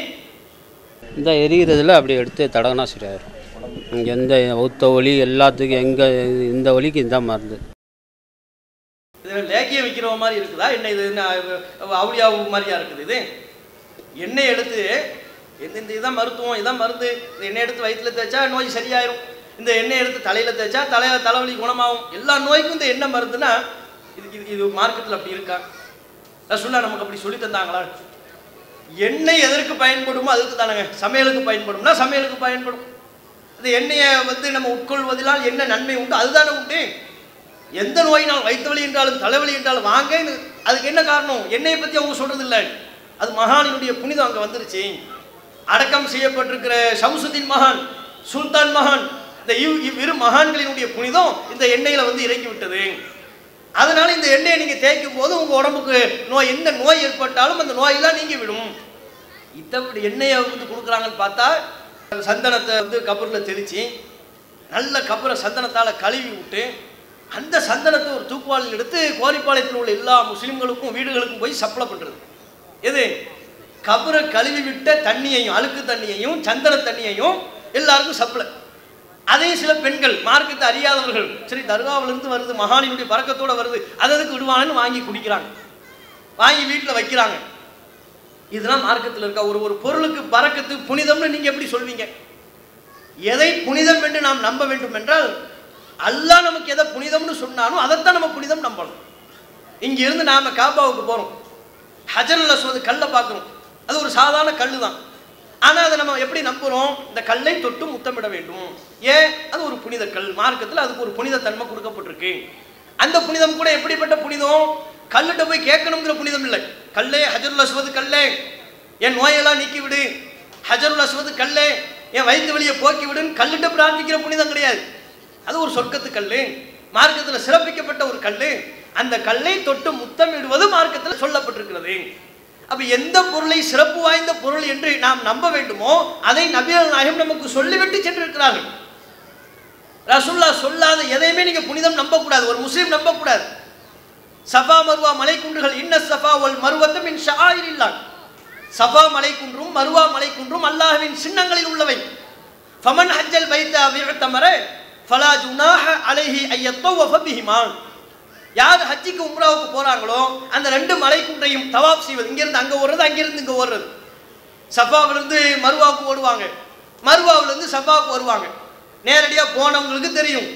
இந்த எரிகிறதுல அப்படி எடுத்து தடவினா சரியாயிரும். இங்கே எந்த ஒத்த ஒலி எல்லாத்துக்கும் எங்கே இந்த ஒலிக்கு இந்த மருந்து. லேக்கியம் விற்கிற மாதிரி இருக்குதா? என்ன இது? என்ன அவுளியாவு மாதிரியா இருக்குது இது? எண்ணெய் எடுத்து எந்த இந்த இதுதான் மருத்துவம் இதான் மருந்து. இந்த எண்ணெய் எடுத்து வயிற்றுல தேய்ச்சா நோய் சரியாயிரும். இந்த எண்ணெய் எடுத்து தலையில் தேய்ச்சா தலை தலைவலி குணமாகும். எல்லா நோய்க்கும் இந்த எண்ணெய் மருந்துன்னா இது இது இது மார்க்கெட்டில் அப்படி இருக்கா? ரசுல்லா நமக்கு அப்படி சொல்லி தந்தாங்களா? எண்ணெய் எதற்கு பயன்படுமோ அதுக்கு தானேங்க. சமையலுக்கு பயன்படும்னா சமையலுக்கு பயன்படும். அந்த எண்ணெயை வந்து நம்ம உட்கொள்வதினால் என்ன நன்மை உண்டு? அதுதானே உண்டு. எந்த நோயினால் வயிற்றுவலி என்றாலும் தலைவலி என்றாலும் வாங்க அதுக்கு என்ன காரணம்? எண்ணெயை பற்றி அவங்க சொல்கிறது இல்லை அது மகானினுடைய புனிதம் அங்கே வந்துருச்சு. அடக்கம் செய்யப்பட்டிருக்கிற ஷம்சுதீன் மகான் சுல்தான் மகான் இந்த இவ் இவ்விரு மகான்களினுடைய புனிதம் இந்த எண்ணெயில் வந்து இறங்கி விட்டது. அதனால இந்த எண்ணெயை நீங்கள் தேய்க்கும் போது உங்கள் உடம்புக்கு நோய் என்ன நோய் ஏற்பட்டாலும் அந்த நோயெல்லாம் நீங்கி விடும். இத்தப்படி எண்ணெயை வந்து கொடுக்குறாங்கன்னு பார்த்தா சந்தனத்தை வந்து கபரில் தெளித்து நல்ல கபரை சந்தனத்தால் கழுவி விட்டு அந்த சந்தனத்தை ஒரு தூக்குவாளில் எடுத்து கோரிப்பாளையத்தில் உள்ள எல்லா முஸ்லீம்களுக்கும் வீடுகளுக்கும் போய் சப்ளை பண்ணுறது எது? கபரை கழுவி விட்ட தண்ணியையும் அழுக்கு தண்ணியையும் சந்தன தண்ணியையும் எல்லாருக்கும் சப்ளை. அதையும் சில பெண்கள் மார்க்கத்தை அறியாதவர்கள் சரி தர்காவிலிருந்து வருது மகானினுடைய பறக்கத்தோட வருது அததுக்கு எதுக்கு விடுவாங்கன்னு வாங்கி குடிக்கிறாங்க. வாங்கி வீட்டில் வைக்கிறாங்க. இதெல்லாம் மார்க்கத்தில் இருக்கா? ஒரு ஒரு பொருளுக்கு பறக்கத்து புனிதம்னு நீங்கள் எப்படி சொல்வீங்க? எதை புனிதம் என்று நாம் நம்ப வேண்டும் என்றால் அல்லாஹ் நமக்கு எதை புனிதம்னு சொன்னாலும் அதைத்தான் நம்ம புனிதம் நம்பணும். இங்கிருந்து நாம் நாம காபாவுக்கு போகிறோம் ஹஜரில் சொல்வது கல்லை பார்க்குறோம் அது ஒரு சாதாரண கல்லு தான் ஆனால் அதை நம்ம எப்படி நம்புகிறோம் இந்த கல்லை தொட்டு முத்தமிட வேண்டும். ஏன்? அது ஒரு புனித கல். மார்க்கத்தில் அதுக்கு ஒரு புனித தன்மை கொடுக்கப்பட்டிருக்கு. அந்த புனிதம் கூட எப்படிப்பட்ட புனிதம்? கல்லுட்ட போய் கேட்கணுங்கிற புனிதம் இல்லை. கல்லே ஹஜருல் அஸ்வது கல்லே. என் நோயெல்லாம் நீக்கி விடு ஹஜருல் அஸ்வது கல்லே. என் வயிற்று வழியை போக்கி விடுன்னு கல்லுட்ட பிரார்த்திக்கிற புனிதம் கிடையாது. அது ஒரு சொர்க்கத்து கல் மார்க்கத்தில் சிறப்பிக்கப்பட்ட ஒரு கல் அந்த கல்லை தொட்டு முத்தமிடுவது மார்க்கத்தில் சொல்லப்பட்டிருக்கிறது. அப்ப எந்த பொருளை சிறப்பு வாய்ந்த பொருள் என்று நாம் நம்ப வேண்டுமோ அதை நபிகள் நாயகம் நமக்கு சொல்லிவிட்டு சென்றிருக்கிறார்கள். ரசுல்லா சொல்லாத எதையுமே நீங்க புனிதம் நம்பக்கூடாது. ஒரு முஸ்லீம் நம்பக்கூடாது. சஃபா மருவா மலைக்குன்றுகள் இன்ன சஃபா ஒல் மருவத்து மின் ஷாயிரில்லாஹ். சஃபா மலைக்குன்றும் மருவா மலைக்குன்றும் அல்லாஹ்வின் சின்னங்களில் உள்ளவை. ஃபமன் ஹஜ்ஜல் பைத்த விஅத்தமர ஃபலா ஜுனாஹ அலைஹி ஐயத்தோ பிஹிமா. யார் ஹஜ்ஜிக்கு உம்ராவுக்கு போகிறாங்களோ அந்த ரெண்டு மலைக்குன்றையும் தவாப் செய்வது. இங்கேருந்து அங்கே ஓடுறது அங்கேருந்து இங்கே ஓடுறது. சஃபாவிலிருந்து மருவாவுக்கு ஓடுவாங்க. மருவாவிலிருந்து சஃபாவுக்கு வருவாங்க. நேரடியாக போனவங்களுக்கு தெரியும்.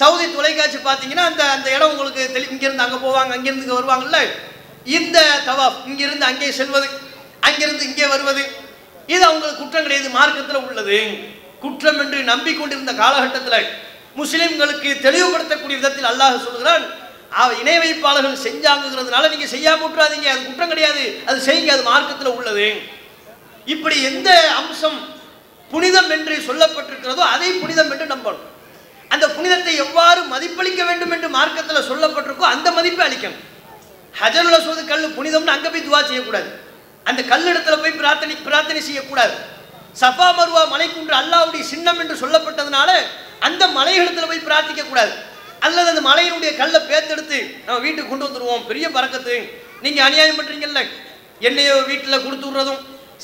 சவுதி தொலைக்காட்சி பார்த்தீங்கன்னா அந்த அந்த இடம் உங்களுக்கு தெளி இங்கேருந்து அங்கே போவாங்க அங்கேருந்து இங்கே வருவாங்கல்ல? இந்த தவாப் இங்கிருந்து அங்கே செல்வது அங்கிருந்து இங்கே வருவது. இது அவங்களுக்கு குற்றம் கிடையாது மார்க்கத்தில் உள்ளது. குற்றம் என்று நம்பிக்கொண்டிருந்த காலகட்டத்தில் முஸ்லிம்களுக்கு தெளிவுபடுத்தக்கூடிய விதத்தில் அல்லாஹ் சொல்கிறான் அவ இணை வைப்பாளர்கள் செஞ்சாங்கிறதுனால நீங்க செய்யாம விட்டுறாதீங்க. அது குற்றம் கிடையாது. அது செய்யுங்க. அது மார்க்கத்தில் உள்ளது. இப்படி எந்த அம்சம் புனிதம் என்று சொல்லப்பட்டிருக்கிறதோ அதை புனிதம் என்று நம்பணும். அந்த புனிதத்தை எவ்வாறு மதிப்பளிக்க வேண்டும் என்று மார்க்கத்தில் சொல்லப்பட்டிருக்கோ அந்த மதிப்பை அளிக்கணும். ஹஜருல சோது கல் புனிதம்னு அங்கே போய் துவா செய்யக்கூடாது. அந்த கல்லிடத்துல போய் பிரார்த்தனை பிரார்த்தனை செய்யக்கூடாது. சஃபா மருவா மலைக்குன்று அல்லாவுடைய சின்னம் என்று சொல்லப்பட்டதுனால அந்த மலைகளிடத்துல போய் பிரார்த்திக்க கூடாது. அல்லது அந்த மலையினுடைய கல்லை பேத்தெடுத்து நம்ம வீட்டுக்கு கொண்டு வந்துடுவோம் பெரிய பறக்கத்து. நீங்க அநியாயம் பண்றீங்கல்ல? என்னையோ வீட்டில் கொடுத்து விடுறதும்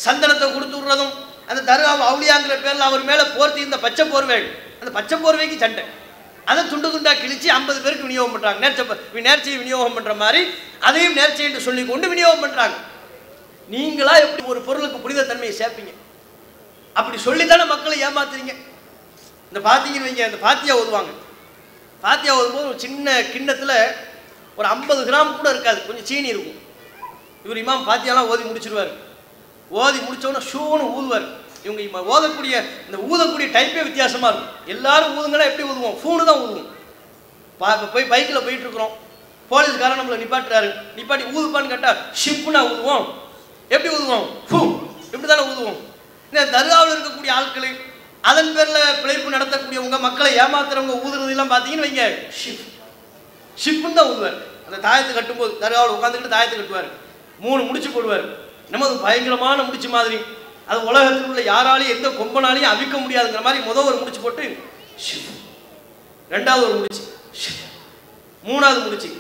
சந்தனத்தை கொடுத்து விடுறதும் அந்த தர்கா அவுளியாங்கிற பேரில் அவர் மேலே போர்த்தி இந்த பச்சை போர்வை. அந்த பச்சை போர்வைக்கு சண்டை. அதை துண்டு துண்டா கிழிச்சு ஐம்பது பேருக்கு விநியோகம் பண்றாங்க. நேர்ச்சை நேர்ச்சியை விநியோகம் பண்ற மாதிரி அதையும் நேர்ச்சை என்று சொல்லி கொண்டு விநியோகம் பண்றாங்க. நீங்களா எப்படி ஒரு பொருளுக்கு புனித தன்மையை சேர்ப்பீங்க? அப்படி சொல்லித்தானே மக்களை ஏமாத்துறீங்க? இந்த பாத்தீங்கன்னு வைங்க இந்த பாத்தியா ஓதுவாங்க பாத்தியா ஓதும்போது ஒரு சின்ன கிண்ணத்தில் ஒரு ஐம்பது கிராம் கூட இருக்காது கொஞ்சம் சீனி இருக்கும். இவர் இமாம் பாத்தியாலாம் ஓதி முடிச்சிருவார். ஓதி முடித்தோன்னே ஷூன்னு ஊதுவார். இவங்க இம்ம ஓதக்கூடிய இந்த ஊதக்கூடிய டைப்பே வித்தியாசமாக இருக்கும். எல்லாரும் ஊதுங்கன்னா எப்படி ஊதுவோம்? ஃபூனு தான் ஊதுவோம். பா இப்போ போய் பைக்கில் போயிட்டுருக்குறோம் போலீஸ்காரன் நம்மளை நிப்பாட்டுறாரு. நிப்பாட்டி ஊதுப்பான்னு கேட்டால் ஷிப்புனா ஊதுவோம். எப்படி ஊதுவோம்? ஃபூ இப்படி தானே ஊதுவோம். இந்த தர்காவில் இருக்கக்கூடிய ஆட்கள் அதன் பேரில் பிழைப்பு நடத்தக்கூடியவங்க மக்களை ஏமாத்துறவங்க ஊதுறதெல்லாம் பார்த்தீங்கன்னு வைங்க. ஷிப் ஷிப்புன்னு தான் ஊதுவார். அந்த தாயத்தை கட்டும்போது தர்காவில் உட்காந்துக்கிட்டு தாயத்தை கட்டுவார். மூணு முடிச்சு போடுவார். நமது பயங்கரமான முடிச்சு மாதிரி. அது உலகத்தில் உள்ள யாராலையும் எந்த கொம்பனாலையும் அவிக்க முடியாதுங்கிற மாதிரி முதல் ஒரு முடிச்சு போட்டு ஷிப் ரெண்டாவது ஒரு முடிச்சு மூணாவது முடிச்சு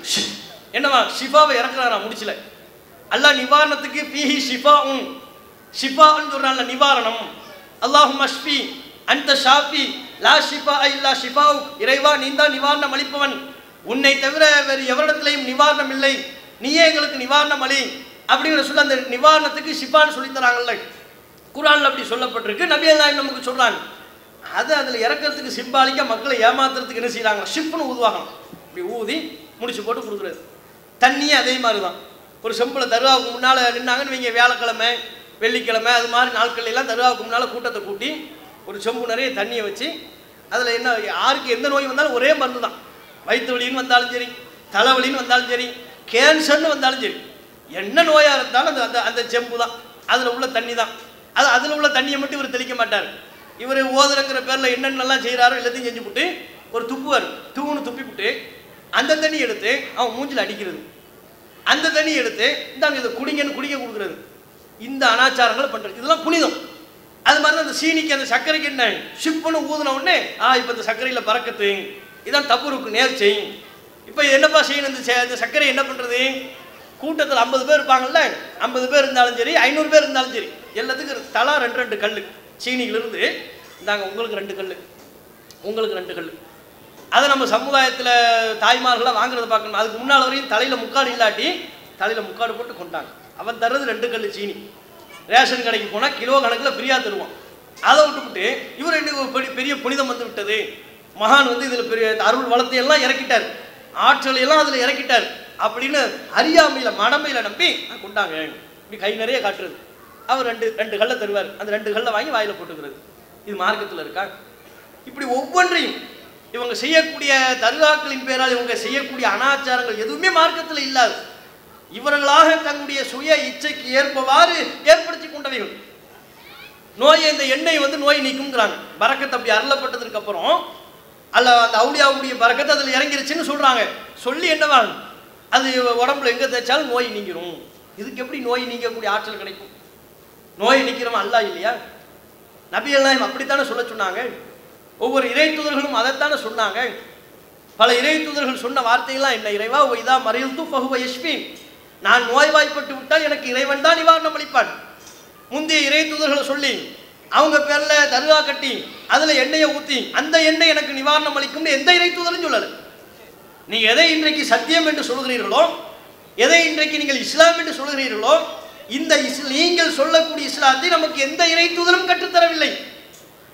என்னவா ஷிஃபாவை இறக்குறாரா முடிச்சில? அல்லாஹ் நிவாரணத்துக்கு பிஹி ஷிஃபா உன் ஷிஃபான்னு சொல்றான்ல நிவாரணம். அல்லாஹும் அஷ்பி அந்த ஷாஃபி லா ஷிஃபா இல்லா ஷிஃபாவு இறைவா நீ தான் நிவாரணம் அளிப்பவன். உன்னை தவிர வேறு எவரிடத்திலையும் நிவாரணம் இல்லை. நீயே எங்களுக்கு நிவாரணம் அளி அப்படிங்கிற சொல்ல அந்த நிவாரணத்துக்கு ஷிஃபான்னு சொல்லித்தராங்கல்ல தராங்கல்ல குரான்ல அப்படி சொல்லப்பட்டிருக்கு. நபி அல்லாஹ் நமக்கு சொல்கிறாங்க அது அதில் இறக்கிறதுக்கு சிம்பாலிக்காக மக்களை ஏமாத்துறதுக்கு என்ன செய்கிறாங்க ஷிப்னு ஊதுவாங்க இப்படி ஊதி முடிச்சு போட்டு கொடுக்குறது தண்ணியே அதே மாதிரி தான் ஒரு செம்பில் தருவாவுக்கு முன்னால் நின்னாங்கன்னு வைங்க வியாழக்கிழமை வெள்ளிக்கிழமை அது மாதிரி நாட்கள் எல்லாம் தருவாவுக்கு முன்னால் கூட்டத்தை கூட்டி ஒரு செம்பு நிறைய தண்ணியை வச்சு அதில் என்ன யாருக்கு எந்த நோய் வந்தாலும் ஒரே மருந்து தான். வயிற்று வலின்னு வந்தாலும் சரி தலைவலின்னு வந்தாலும் சரி கேன்சர்னு வந்தாலும் சரி என்ன நோயாக இருந்தாலும் அந்த அந்த அந்த செம்பு தான். அதில் உள்ள தண்ணி தான். அது அதில் உள்ள தண்ணியை மட்டும் இவர் தெளிக்க மாட்டார். இவர் ஓதுறங்கிற பேரில் என்னென்னலாம் செய்கிறாரோ எல்லாத்தையும் செஞ்சு விட்டு ஒரு துப்புவார். தூணு துப்பி விட்டு அந்த தண்ணி எடுத்து அவன் மூஞ்சில் அடிக்கிறது. அந்த தண்ணி எடுத்து இந்தாங்க இதை குடிங்கன்னு குடிக்க கொடுக்குறது. இந்த அனாச்சாரங்களை பண்ணுறது இதெல்லாம் புனிதம். அது மாதிரி அந்த சீனிக்கு அந்த சர்க்கரைக்கு என்ன? ஷிப்புன்னு ஊதின உடனே ஆ இப்போ இந்த சர்க்கரையில் பறக்கத்து இதான் தப்புருக்கு நேர்ச்சை. இப்போ என்னப்பா செய்யணும் இந்த இந்த சர்க்கரை என்ன பண்ணுறது கூட்டத்தில் ஐம்பது பேர் இருப்பாங்கல்ல ஐம்பது பேர் இருந்தாலும் சரி ஐநூறு பேர் இருந்தாலும் சரி எல்லாத்துக்கும் தலா ரெண்டு ரெண்டு கல் சீனியிலிருந்து இந்தாங்க உங்களுக்கு ரெண்டு கல் உங்களுக்கு ரெண்டு கல் அதை நம்ம சமுதாயத்தில் தாய்மார்களாக வாங்குறத பார்க்கணும். அதுக்கு முன்னால் வரையும் தலையில் முக்காடு இல்லாட்டி தலையில் முக்காடு போட்டு கொண்டாங்க. அவன் தர்றது ரெண்டு கல் சீனி. ரேஷன் கடைக்கு போனால் கிலோ கணக்கில் ஃப்ரீயாக தருவான். அதை விட்டுவிட்டு இவர் என்ன பெரிய பெரிய புனிதம் வந்து விட்டது. மகான் வந்து இதில் பெரிய அருள் வளத்தையெல்லாம் இறக்கிட்டார். ஆற்றலையெல்லாம் அதில் இறக்கிட்டார். அப்படின்னு அறியாமையில் மடமையில் நம்பி கொண்டாங்க. இப்படி கை நிறைய காட்டுறது. அவர் ரெண்டு ரெண்டு கல்லை தருவார். அந்த ரெண்டு கல்லை வாங்கி வாயில் போட்டுக்கிறது. இது மார்க்கத்தில் இருக்கா? இப்படி ஒவ்வொன்றையும் இவங்க செய்யக்கூடிய தர்காக்களின் பேரால் இவங்க செய்யக்கூடிய அனாச்சாரங்கள் எதுவுமே மார்க்கத்தில் இல்லாது. இவர்களாக தங்களுடைய சுய இச்சைக்கு ஏற்பவாறு ஏற்படுத்தி கொண்டவைகள் நோயை இந்த எண்ணெய் வந்து நோய் நீக்குங்கிறாங்க பறக்கத்தை அப்படி அருளப்பட்டதுக்கு அப்புறம் அல்ல அந்த அவுளியாவுடைய பறக்கத்தை அதில் இறங்கிருச்சுன்னு சொல்றாங்க. சொல்லி என்னவா அது உடம்புல எங்க தேய்ச்சாலும் நோய் நீங்கிரும். இதுக்கு எப்படி நோய் நீங்கக்கூடிய ஆற்றல் கிடைக்கும்? நோய் நீக்கிறவன் அல்லாஹ் இல்லையா? நபி எல்லாம் அப்படித்தானே சொல்ல சொன்னாங்க. ஒவ்வொரு இறை தூதர்களும் அதைத்தானே சொன்னாங்க. பல இறை தூதர்கள் சொன்ன வார்த்தைகள்லாம் என்ன? இறைவா இதா மறையில் பகுவ யஷ்மி நான் நோய்வாய்ப்பட்டு விட்டால் எனக்கு இறைவன் தான் நிவாரணம் அளிப்பான். முந்தைய இறை தூதர்களை சொல்லி அவங்க பேரில் தருகா கட்டி அதில் எண்ணெயை ஊற்றி அந்த எண்ணெய் எனக்கு நிவாரணம் அளிக்கும்னு எந்த இறை தூதரும் சொல்லலை. நீங்கள் எதை இன்றைக்கு சத்தியம் என்று சொல்கிறீர்களோ எதை இன்றைக்கு நீங்கள் இஸ்லாம் என்று சொல்கிறீர்களோ இந்த இஸ் நீங்கள் சொல்லக்கூடிய இஸ்லாத்தை நமக்கு எந்த இறை தூதரும் கற்றுத்தரவில்லை.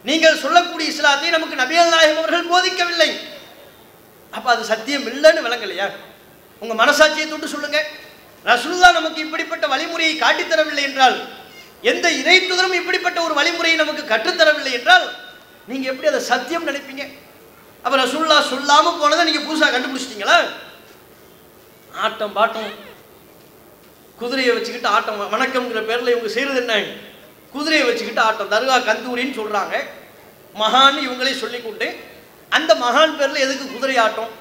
நீங்கள் சொல்லக்கூடிய இஸ்லாத்தை நமக்கு நபியல் நாயகம் அவர்கள் போதிக்கவில்லை. அப்போ அது சத்தியம் இல்லைன்னு விளங்கலையா? உங்கள் மனசாட்சியை தொட்டு சொல்லுங்கள் ரசுல்லா நமக்கு இப்படிப்பட்ட வழிமுறையை காட்டித் தரவில்லை என்றால் எந்த இறை தூதரும் இப்படிப்பட்ட ஒரு வழிமுறையை நமக்கு கற்றுத்தரவில்லை என்றால் நீங்க எப்படி அதை சத்தியம் நினைப்பீங்க? அப்ப ரசுல்லா சொல்லாம போனதை நீங்க புதுசா கண்டுபிடிச்சிட்டீங்களா? ஆட்டம் பாட்டம். குதிரையை வச்சுக்கிட்டு ஆட்டம் வணக்கம்ங்கிற பேர்ல இவங்க செய்யறது என்ன? குதிரையை வச்சுக்கிட்டு ஆட்டம். தர்கா கந்தூரின்னு சொல்றாங்க. மகான் இவங்களே சொல்லிக்கொண்டு அந்த மகான் பேர்ல எதுக்கு குதிரை ஆட்டம்?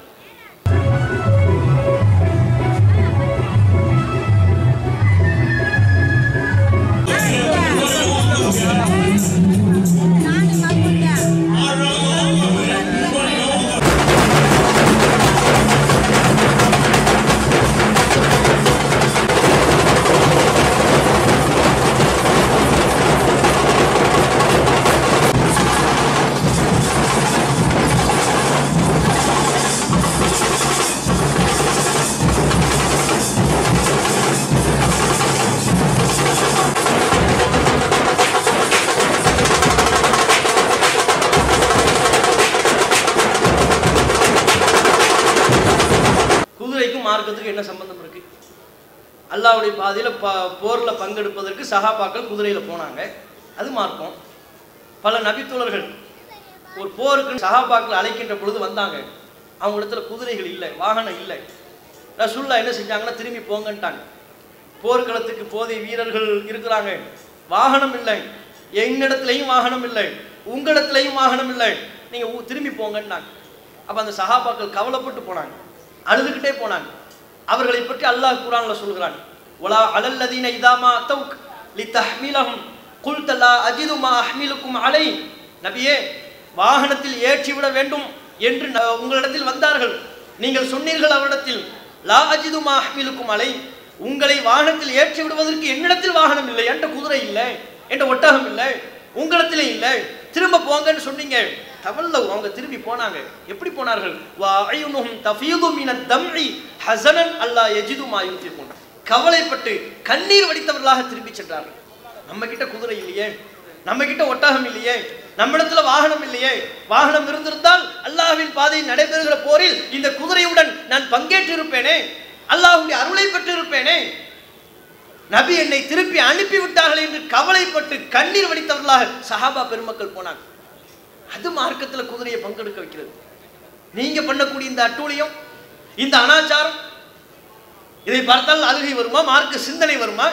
அல்லாவுடைய பாதையில் ப போரில் பங்கெடுப்பதற்கு சகாபாக்கள் குதிரையில் போனாங்க. அது மார்க்கம். பல நபித்தோழர்கள் ஒரு போருக்கு சகாபாக்கள் அழைக்கின்ற பொழுது வந்தாங்க. அவங்க இடத்துல குதிரைகள் இல்லை வாகனம் இல்லை. ரசுல்லா என்ன செஞ்சாங்கன்னா திரும்பி போங்கன்ட்டாங்க. போர்க்களத்துக்கு போதிய வீரர்கள் இருக்கிறாங்க. வாகனம் இல்லை. என்னிடத்துலையும் வாகனம் இல்லை. உங்களிடத்துலையும் வாகனம் இல்லை. நீங்க திரும்பி போங்கன்னாங்க அப்ப அந்த சகாபாக்கள் கவலைப்பட்டு போனாங்க. அழுதுகிட்டே போனாங்க. அவர்களை பற்றி அல்லாஹ் குரான்ல சொல்கிறான். ஒலா அலல்லதீன இதாமா தௌக் லி தஹ்மிலஹும் குல்த லா மா அஹ்மிலுக்கும் அலை நபியே வாகனத்தில் ஏற்றி விட வேண்டும் என்று உங்களிடத்தில் வந்தார்கள். நீங்கள் சொன்னீர்கள் அவரிடத்தில் லா அஜிது மாஹமிலுக்கும் அலை உங்களை வாகனத்தில் ஏற்றி விடுவதற்கு என்னிடத்தில் வாகனம் இல்லை. என்ற குதிரை இல்லை. என்ற ஒட்டகம் இல்லை. உங்களிடத்திலே இல்லை. திரும்ப போங்கன்னு சொன்னீங்க. தவல்ல அவங்க திரும்பி போனாங்க. எப்படி போனார்கள்? வா அயுனுஹும் தஃபீது மின தம்இ ஹஸனன் அல்லா யஜிது மா யுன்ஃபிகுன். கவலைப்பட்டு கண்ணீர் வடித்தவர்களாக திரும்பி சென்றார்கள். நம்ம கிட்ட குதிரை இல்லையே. நம்ம கிட்ட ஒட்டகம் இல்லையே. நம்மிடத்துல வாகனம் இல்லையே. வாகனம் இருந்திருந்தால் அல்லாஹ்வின் பாதையில் நடைபெறுகிற போரில் இந்த குதிரையுடன் நான் பங்கேற்று இருப்பேனே அல்லாஹுடைய அருளை பெற்று இருப்பேனே நபி என்னை திருப்பி அனுப்பி விட்டார்கள் என்று கவலைப்பட்டு கண்ணீர் வடித்தவர்களாக சஹாபா பெருமக்கள் போனாங்க. அது மார்க்கத்தில் குதிரையை பங்கெடுக்க வைக்கிறது. நீங்க பண்ணக்கூடிய இந்த அட்டூழியம் இந்த அனாச்சாரம் இதை பார்த்தால் அழுகை வருமா? மார்க்க சிந்தனை வருமா?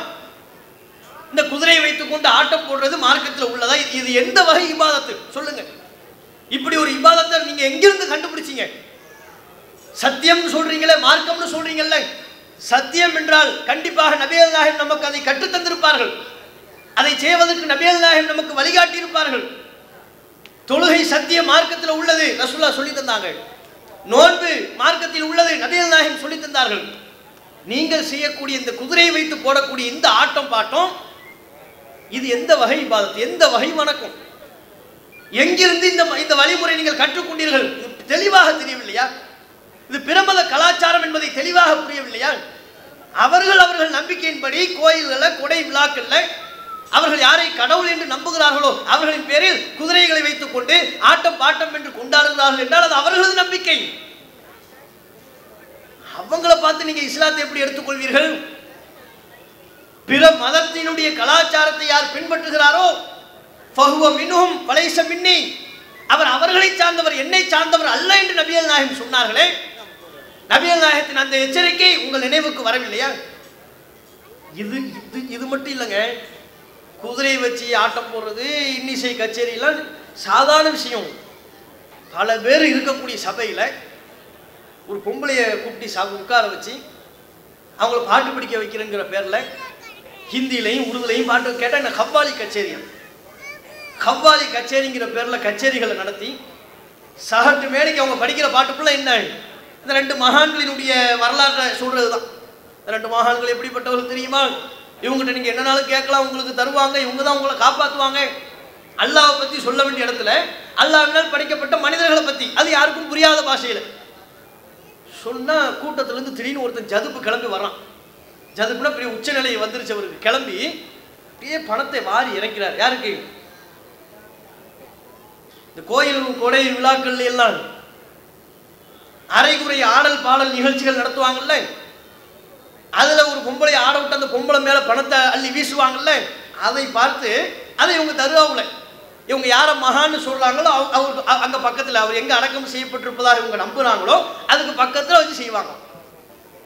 இந்த குதிரையை வைத்துக்கொண்டு ஆட்டம் போடுறது மார்க்கத்தில் உள்ளதா? இது- இது எந்த வகை இபாதத்து? சொல்லுங்க. இப்படி ஒரு இபாதத்தை நீங்க எங்கிருந்து கண்டுபிடிச்சீங்க? சத்தியம்னு சொல்றீங்களே மார்க்கம்னு சொல்றீங்கல்ல. சத்தியம் என்றால் கண்டிப்பாக நபியல் நாயகம் நமக்கு அதை கற்றுத் தந்திருப்பார்கள். அதை செய்வதற்கு நபியல் நாயகம் நமக்கு வழிகாட்டி இருப்பார்கள் தொழுகை சத்திய மார்க்கத்தில் உள்ளது ரசுல்லா சொல்லி தந்தாங்க. நோன்பு மார்க்கத்தில் உள்ளது நபியல் நாயகம் சொல்லி தந்தார்கள். நீங்கள் செய்யக்கூடிய இந்த குதிரையை வைத்து போடக்கூடிய இந்த ஆட்டம் பாட்டம் இது எந்த வகை பாதத்து எந்த வகை வணக்கம்? எங்கிருந்து இந்த இந்த வழிமுறை நீங்கள் கற்றுக்கொண்டீர்கள்? இது தெளிவாக தெரியவில்லையா? இது பிரமத கலாச்சாரம் என்பதை தெளிவாக புரியவில்லையா? அவர்கள் அவர்கள் நம்பிக்கையின்படி கோயில்கள கொடை விழாக்கள்ல அவர்கள் யாரை கடவுள் என்று நம்புகிறார்களோ அவர்களின் பேரில் குதிரைகளை வைத்துக் கொண்டு ஆட்டம் பாட்டம் என்று கொண்டாடுகிறார்கள் என்றால் அது அவர்களது நம்பிக்கை. அவங்கள பார்த்து நீங்க இஸ்லாத்தை எப்படி எடுத்துக்கொள்வீர்கள்? பிற மதத்தினுடைய கலாச்சாரத்தை யார் பின்பற்றுகிறாரோ ஃபஹுவ மின்ஹும் பலைச மின்னி அவர் அவர்களை சார்ந்தவர் என்னை சார்ந்தவர் அல்ல என்று நபியல் நாயகம் சொன்னார்களே. நபியல் நாயகத்தின் அந்த எச்சரிக்கை உங்கள் நினைவுக்கு வரவில்லையா? இது இது இது மட்டும் இல்லைங்க. குதிரை வச்சு ஆட்டம் போடுறது இன்னிசை கச்சேரியெல்லாம் சாதாரண விஷயம். பல பேர் இருக்கக்கூடிய சபையில் ஒரு பொம்பளைய கூப்பிட்டு சா உட்கார வச்சு அவங்கள பாட்டு படிக்க வைக்கிறேங்கிற பேரில் ஹிந்திலையும் உருதுலையும் பாட்டு கேட்டால் என்ன? கவ்வாலி கச்சேரி. கவ்வாலி கச்சேரிங்கிற பேரில் கச்சேரிகளை நடத்தி சகட்டு மேடைக்கு அவங்க படிக்கிற பாட்டுக்குள்ள என்ன? இந்த ரெண்டு மகான்களினுடைய வரலாற்றை சொல்றது தான் இந்த ரெண்டு மகான்கள் எப்படிப்பட்டவர்கள் தெரியுமா? இவங்ககிட்ட நீங்க என்னனாலும் கேட்கலாம் உங்களுக்கு தருவாங்க இவங்க தான் உங்களை காப்பாற்றுவாங்க அல்லாவை பத்தி சொல்ல வேண்டிய இடத்துல அல்லாவினால் படைக்கப்பட்ட மனிதர்களை பத்தி. அது யாருக்கும் புரியாத பாஷையில். சொன்னா கூட்டத்துல இருந்து திடீர்னு ஒருத்தன் ஜதுப்பு கிளம்பி வர்றான் ஜதுப்புனா பெரிய உச்சநிலையை வந்துருச்சு அவருக்கு. கிளம்பி அப்படியே பணத்தை வாரி இறக்கிறார். யாருக்கு? இந்த கோயில் கொடை விழாக்கள்ல எல்லாம் அரைகுறை ஆடல் பாடல் நிகழ்ச்சிகள் நடத்துவாங்கல்ல? அதுல ஒரு பொம்பளை ஆட விட்டு அந்த பொம்பளை மேல பணத்தை அள்ளி வீசுவாங்கல்ல? அதை பார்த்து அதை இவங்க தருவாங்கள இவங்க யாரை மகான்னு சொல்கிறாங்களோ அவர் அங்கே பக்கத்தில் அவர் எங்கே அடக்கம் செய்யப்பட்டிருப்பதாக இவங்க நம்புகிறாங்களோ அதுக்கு பக்கத்தில் வச்சு செய்வாங்க.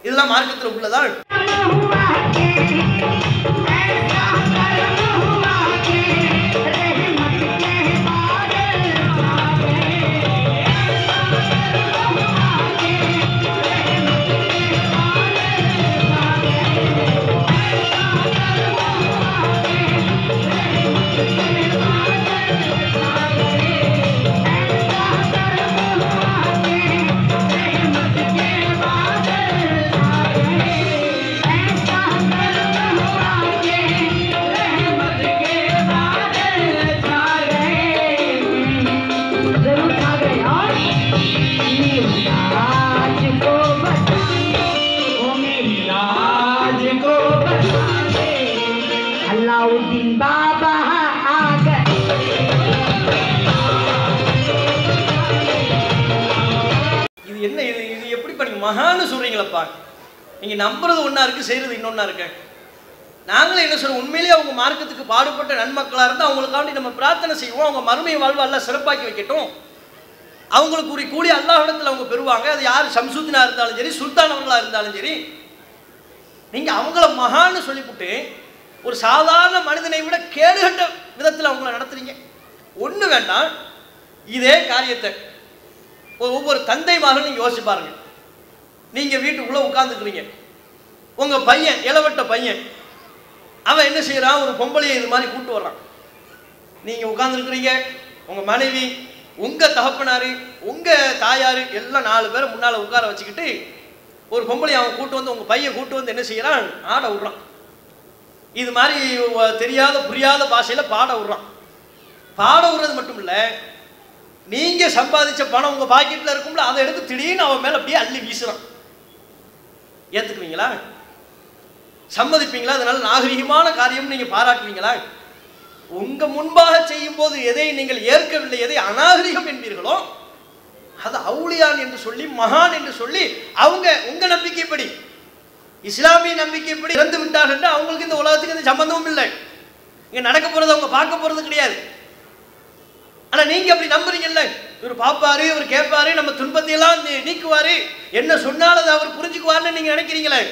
இதெல்லாம் மார்க்கத்தில் உள்ளதா நீங்கள் நம்புறது ஒன்றா இருக்குது செய்கிறது இன்னொன்றா இருக்கு. நாங்களும் என்ன சொல்றோம்? உண்மையிலேயே அவங்க மார்க்கத்துக்கு பாடுபட்ட நன்மக்களாக இருந்தால் அவங்களுக்காண்டி நம்ம பிரார்த்தனை செய்வோம். அவங்க மறுமை வாழ்வு எல்லாம் சிறப்பாக்கி வைக்கட்டும். அவங்களுக்கு உரிய கூலி அல்லாஹிடத்தில் அவங்க பெறுவாங்க. அது யார்? சம்சுத்தினா இருந்தாலும் சரி சுல்தான் இருந்தாலும் சரி. நீங்கள் அவங்கள மகான்னு சொல்லிவிட்டு ஒரு சாதாரண மனிதனை விட கேடுகட்ட விதத்தில் அவங்கள நடத்துறீங்க. ஒன்று வேண்டாம். இதே காரியத்தை ஒவ்வொரு தந்தை மகன் யோசிப்பாருங்க நீங்கள் வீட்டுக்குள்ளே நீங்க வீட்டுக்குள்ள உட்கார்ந்துக்கிறீங்க உங்க பையன் இளவட்ட பையன் அவன் என்ன செய்யறான்? ஒரு பொம்பளையை இது மாதிரி கூட்டு வர்றான். நீங்க உட்கார்ந்துருக்கிறீங்க உங்க மனைவி உங்க தகப்பனாரு உங்க தாயாரு எல்லாம் நாலு பேரை முன்னால உட்கார வச்சுக்கிட்டு ஒரு பொம்பளை அவன் கூட்டு வந்து உங்க பையன் கூட்டு வந்து என்ன செய்யறான்? ஆட விடுறான். இது மாதிரி தெரியாத புரியாத பாஷையில பாட விடுறான். பாட விடுறது மட்டும் இல்ல நீங்க சம்பாதிச்ச பணம் உங்க பாக்கெட்ல இருக்கும்ல அதை எடுத்து திடீர்னு அவன் மேல அப்படியே அள்ளி வீசுறான். ஏற்றுக்குவீங்களா சம்மதிப்பீங்களா? அதனால் நாகரிகமான காரியம் நீங்கள் பாராட்டுவீங்களா? உங்கள் முன்பாக செய்யும் போது எதை நீங்கள் ஏற்கவில்லை எதை அநாகரிகம் என்பீர்களோ அது அவுளியான் என்று சொல்லி மகான் என்று சொல்லி அவங்க உங்கள் நம்பிக்கைப்படி இஸ்லாமிய நம்பிக்கைப்படி இறந்து விட்டார்கள் என்று அவங்களுக்கு இந்த உலகத்துக்கு இந்த சம்பந்தமும் இல்லை. இங்கே நடக்க போகிறது அவங்க பார்க்க போகிறது கிடையாது. ஆனா நீங்க அப்படி நம்புறீங்கல்ல? இவர் பாப்பாரு இவர் கேட்பாரு நம்ம துன்பத்தை எல்லாம் நீ- நீக்குவாரு. என்ன சொன்னாலும் அதை அவர் புரிஞ்சுக்குவாருன்னு நீங்க நினைக்கிறீங்களே?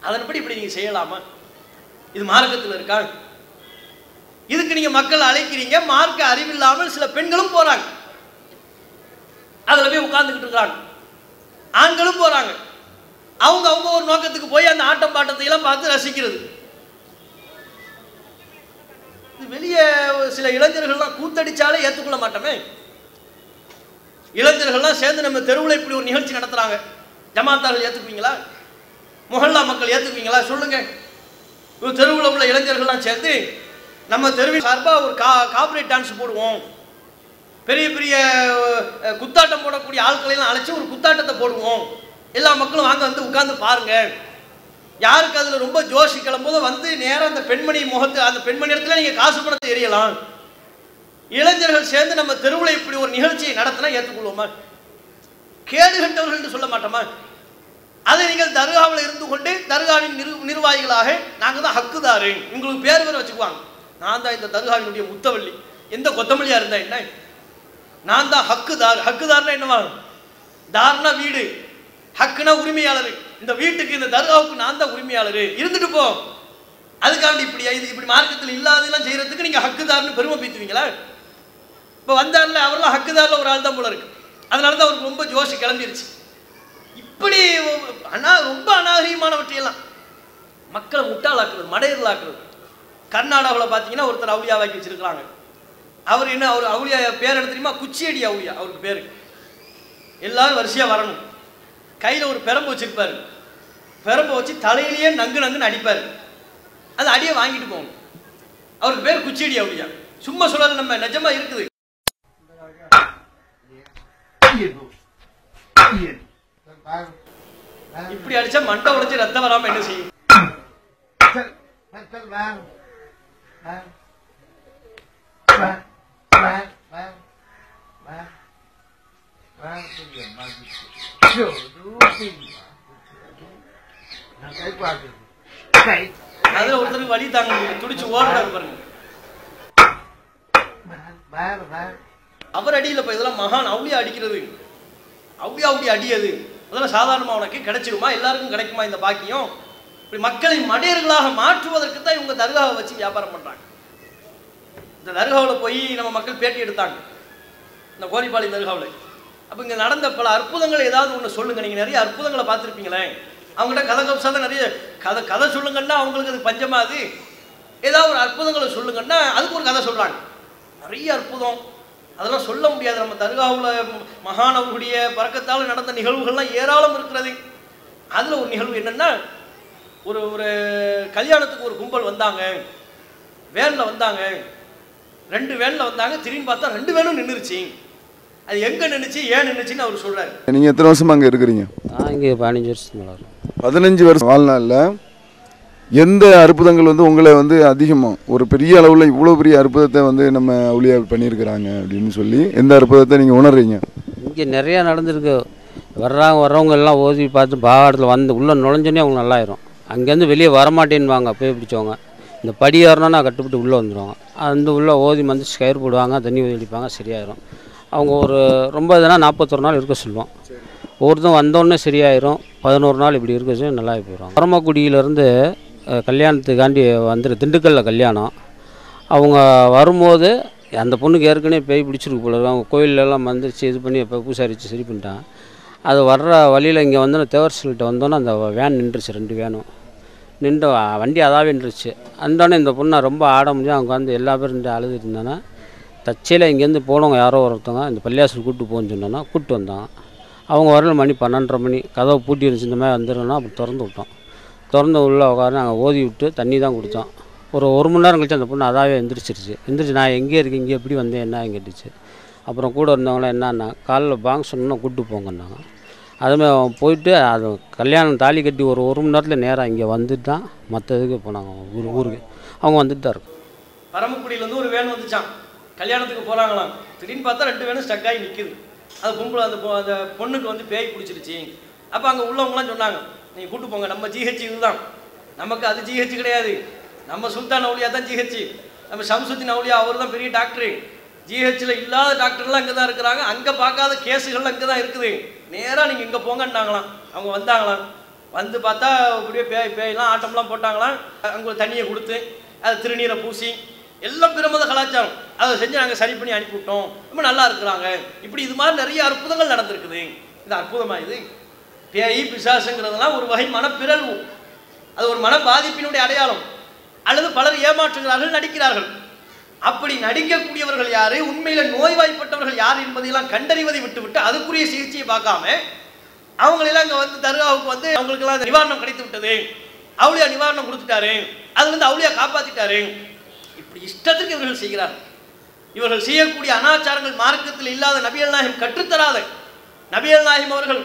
அதன்படி இப்படி நீங்க செய்யலாமா? இது மார்க்கத்தில் இருக்கா? இதுக்கு நீங்க மக்கள் அழைக்கிறீங்க மார்க்க அறிவில்லாமல் சில பெண்களும் போறாங்க. அதுல போய் உட்கார்ந்துக்கிட்டு இருக்காங்க. ஆண்களும் போறாங்க. அவங்க அவங்க ஒரு நோக்கத்துக்கு போய் அந்த ஆட்டம் பாட்டத்தை எல்லாம் பார்த்து ரசிக்கிறது. வெளியே சில இளைஞர்கள்லாம் கூத்தடிச்சாலே ஏற்றுக்கொள்ள மாட்டோமே. இளைஞர்கள்லாம் சேர்ந்து நம்ம தெருவில் இப்படி ஒரு நிகழ்ச்சி நடத்துறாங்க. ஜமாத்தார்கள் ஏற்றுக்குவீங்களா முகல்லா மக்கள் ஏற்றுக்குவீங்களா சொல்லுங்க. தெருவில் உள்ள இளைஞர்கள்லாம் சேர்ந்து நம்ம தெருவில் சார்பாக ஒரு கா காப்பரேட் டான்ஸ் போடுவோம். பெரிய பெரிய குத்தாட்டம் போடக்கூடிய ஆட்களை எல்லாம் அழைச்சி ஒரு குத்தாட்டத்தை போடுவோம். எல்லா மக்களும் வாங்க வந்து உட்கார்ந்து பாருங்கள் யாருக்கு அதில் ரொம்ப ஜோஷி கிளம்போதோ வந்து நேராக அந்த பெண்மணி முகத்து அந்த பெண்மணி இடத்துல நீங்கள் காசு பணத்தை எரியலாம். இளைஞர்கள் சேர்ந்து நம்ம தெருவில் இப்படி ஒரு நிகழ்ச்சியை நடத்தினா ஏற்றுக்கொள்வோமா கேடு கண்டவர்கள் என்று சொல்ல மாட்டோமா? அதை நீங்கள் தர்காவில் இருந்து கொண்டு தர்காவின் நிர் நிர்வாகிகளாக நாங்கள் தான் ஹக்குதாரு. உங்களுக்கு பேர் பேர் வச்சுக்குவாங்க. நான் தான் இந்த தர்காவினுடைய முத்தவள்ளி. எந்த கொத்தமல்லியாக இருந்தா என்ன? நான் தான் ஹக்குதார். ஹக்குதார்னா என்னவா? தார்னா வீடு. ஹக்குனா உரிமையாளர். இந்த வீட்டுக்கு இந்த தர்காவுக்கு நான் தான் உரிமையாளர். இருந்துட்டு போ. அதுக்காண்டி இப்படி இது இப்படி மார்க்கத்தில் இல்லாததெல்லாம் செய்யறதுக்கு நீங்கள் ஹக்குதார்னு பெருமை பீத்துவீங்களா இப்போ வந்தார்ல அவரெல்லாம் ஹக்குதாரில் ஒரு ஆள் தான் போல இருக்கு. அதனால தான் அவருக்கு ரொம்ப ஜோஷ் கிளம்பிருச்சு. இப்படி அனா ரொம்ப அநாகரிகமானவற்றையெல்லாம் மக்களை முட்டாளாக்குறது மடையர்களாக்குறது. கர்நாடகாவில் பார்த்தீங்கன்னா ஒருத்தர் அவுளியாவாக்கி வச்சிருக்கிறாங்க. அவர் என்ன அவர் அவுளியா பேர் என்ன தெரியுமா? குச்சியடி அவுளியா அவருக்கு பேர். எல்லாரும் வரிசையாக வரணும். கையில் ஒரு பெரம்பு வச்சுருப்பார் பெரம்பு வச்சு தலையிலேயே நங்கு நங்குன்னு அடிப்பார் அந்த அடியை வாங்கிட்டு போகணும் அவருக்கு பேர் குச்சிடி அப்படியா சும்மா சொல்லல நம்ம நிஜமா இருக்குது இப்படி அடிச்சா மண்டை உடைச்சு ரத்தம் வராம என்ன செய்யும் அதுல ஒருத்தருக்கு வழி தாங்க துடிச்சு ஓடுறாரு பாருங்க. அவர் அடியில் இப்போ இதெல்லாம் மகான் அவுளியா அடிக்கிறது. அவுளியா அவுடி அடியது அதெல்லாம் சாதாரணமா உனக்கு கிடைச்சிருமா எல்லாருக்கும் கிடைக்குமா இந்த பாக்கியம்? இப்படி மக்களை மடையர்களாக மாற்றுவதற்கு தான் இவங்க தர்காவை வச்சு வியாபாரம் பண்றாங்க. இந்த தர்காவில் போய் நம்ம மக்கள் பேட்டி எடுத்தாங்க. இந்த கோரிப்பாளையம் தர்காவில். அப்போ இங்கே நடந்த பல அற்புதங்கள் ஏதாவது ஒன்று சொல்லுங்க. நீங்கள் நிறைய அற்புதங்களை பார்த்துருப்பீங்களே. அவங்ககிட்ட கதை கப்சா தான் நிறைய கதை கதை சொல்லுங்கன்னா அவங்களுக்கு அது பஞ்சமா அது ஏதாவது ஒரு அற்புதங்களை சொல்லுங்கன்னா அதுக்கு ஒரு கதை சொல்கிறாங்க நிறைய அற்புதம். அதெல்லாம் சொல்ல முடியாது. நம்ம தர்காவில் மகானவர்களுடைய பறக்கத்தால் நடந்த நிகழ்வுகள்லாம் ஏராளம் இருக்கிறது. அதில் ஒரு நிகழ்வு என்னென்னா ஒரு ஒரு கல்யாணத்துக்கு ஒரு கும்பல் வந்தாங்க. வேனில் வந்தாங்க. ரெண்டு வேனில் வந்தாங்க. திரும்பி பார்த்தா ரெண்டு வேனும் நின்றுச்சு அது எங்கே நின்றுச்சு ஏன் நின்றுச்சுன்னு அவர் சொல்கிறாரு நீங்கள் எத்தனை வருஷமா அங்கே இருக்கிறீங்க? இங்கே பதினஞ்சு வருஷத்துக்கு மேலே பதினஞ்சு வருஷம் வாழ்நாளில் எந்த அற்புதங்கள் வந்து உங்களை வந்து அதிகமாக ஒரு பெரிய அளவில் இவ்வளோ பெரிய அற்புதத்தை வந்து நம்ம அவுளியா பண்ணியிருக்கிறாங்க அப்படின்னு சொல்லி எந்த அற்புதத்தை நீங்கள் உணர்றீங்க? இங்கே நிறையா நடந்திருக்கு. வர்றாங்க வர்றவங்க எல்லாம் ஓதி பார்த்து பாவாடத்தில் வந்து உள்ளே நுழைஞ்சோன்னே அவங்க நல்லாயிரும். அங்கேருந்து வெளியே வரமாட்டேன்னுவாங்க பேய் பிடிச்சவங்க. இந்த படி ஏறணும்னா கட்டுப்பட்டு உள்ளே வந்துடுவாங்க அந்த உள்ளே ஓதி வந்து கயிறு போடுவாங்க தண்ணி ஊதி அடிப்பாங்க சரியாயிரும். அவங்க ஒரு ரொம்ப இதனா நாற்பத்தொரு நாள் இருக்க சொல்லுவோம் ஒருத்தன் வந்தோடனே சரியாயிரும். பதினோரு நாள் இப்படி இருக்க சொல்லி நல்லா போயிடும் பரமக்குடியிலேருந்து கல்யாணத்துக்காண்டி வந்துட்டு திண்டுக்கல்ல கல்யாணம். அவங்க வரும்போது அந்த பொண்ணுக்கு ஏற்கனவே பேய் பிடிச்சிருக்கு போல அவங்க கோயிலெல்லாம் வந்துருச்சு இது பண்ணி இப்போ பூசாரிச்சு சரி பண்ணிட்டான். அது வர்ற வழியில் இங்கே வந்து தேவர்சில்கிட்ட வந்தோன்னே அந்த வேன் நின்றுச்சு ரெண்டு வேனும் நின்று வண்டி அதாவே நின்றுச்சு. அந்தோடனே இந்த பொண்ணை ரொம்ப ஆட முடியும். அவங்க வந்து எல்லா பேரும் நின்று அழுதுட்டு இருந்தானா தச்சையில் இங்கேருந்து போனவங்க யாரோ ஒருத்தவங்க இந்த பள்ளியாசல் கூப்பிட்டு போகணுன்னு சொன்னோன்னா கூப்பிட்டு வந்தாங்க அவங்க வரல மணி பன்னெண்டரை மணி. கதவை பூட்டி இருந்துச்சு. இந்த மாதிரி வந்துடும்னா அப்படி திறந்து விட்டோம். திறந்து உள்ளே உட்காந்து நாங்கள் ஓதி விட்டு தண்ணி தான் குடித்தோம். ஒரு ஒரு மணி நேரம் கழிச்சு அந்த பொண்ணு அதாவே எந்திரிச்சிருச்சு. எந்திரிச்சு நான் எங்கே இருக்கேன்? இங்கே எப்படி வந்தேன்? என்ன கேட்டுச்சு. அப்புறம் கூட இருந்தவங்களாம் என்னன்னா காலைல பாங்க சொன்னா கூப்பிட்டு போங்கன்னாங்க. அதுமாதிரி அவன் போயிட்டு அது கல்யாணம் தாலி கட்டி ஒரு ஒரு மணி நேரத்தில் நேராக இங்கே வந்துட்டு தான் மற்ற இதுக்கு போனாங்க. ஊர் ஊருக்கு. அவங்க வந்துட்டு தான் இருக்கும் பரமக்குடியிலேருந்து ஒரு வேன் வந்துச்சான் கல்யாணத்துக்கு போகிறாங்களாம் திடீர்னு பார்த்தா ரெண்டு பேரும் ஸ்டக் ஆகி நிற்குது அது கும்பல் அந்த பொ- அந்த பொண்ணுக்கு வந்து பேய் பிடிச்சிருச்சு அப்போ அங்கே உள்ளவங்களாம் சொன்னாங்க நீங்கள் கூட்டு போங்க நம்ம ஜிஹெச் இதுதான். நமக்கு அது ஜிஹெச் கிடையாது. நம்ம சுல்தான் அவுலியா தான் ஜிஹெச் நம்ம ஷம்சுத்தின் அவுலியா அவர் தான் பெரிய டாக்டரு ஜிஹெச்சில் இல்லாத டாக்டர்லாம் அங்கே தான் இருக்கிறாங்க. அங்கே பார்க்காத கேஸுகள் அங்கே தான் இருக்குது. நேராக நீங்கள் இங்கே போங்கன்னாங்களாம். அவங்க வந்தாங்களாம். வந்து பார்த்தா அப்படியே பேய் பேயெல்லாம் ஆட்டம்லாம் போட்டாங்களாம். அங்கே தண்ணியை கொடுத்து அது திருநீரை பூசி எல்லாம் பிரமத கலாச்சாரம். அதை செஞ்சு நாங்கள் சரி பண்ணி அனுப்பிவிட்டோம். ரொம்ப நல்லா இருக்கிறாங்க. இப்படி இது மாதிரி நிறைய அற்புதங்கள் நடந்திருக்குது. இது அற்புதமாக இது? பேய் பிசாசுங்கிறதெல்லாம் ஒரு வகை மனப்பிறழ்வு. அது ஒரு மன பாதிப்பினுடைய அடையாளம். அல்லது பலர் ஏமாற்றுகிறார்கள் நடிக்கிறார்கள். அப்படி நடிக்கக்கூடியவர்கள் யாரு? உண்மையில் நோய்வாய்ப்பட்டவர்கள் யார் என்பதையெல்லாம் கண்டறிவதை விட்டுவிட்டு அதுக்குரிய சிகிச்சையை பார்க்காம அவங்களெல்லாம் அங்கே வந்து தர்காவுக்கு வந்து அவங்களுக்கெல்லாம் நிவாரணம் கிடைத்து விட்டது. அவளியா நிவாரணம் கொடுத்துட்டாரு. அதுலேருந்து அவளியா காப்பாற்றிட்டாரு இப்படி இஷ்டத்துக்கு இவர்கள் செய்கிறார்கள். இவர்கள் செய்யக்கூடிய அனாச்சாரங்கள் மார்க்கத்தில் இல்லாத நபியல் நாயகம் கற்றுத்தராத நபியல் நாயகம் அவர்கள்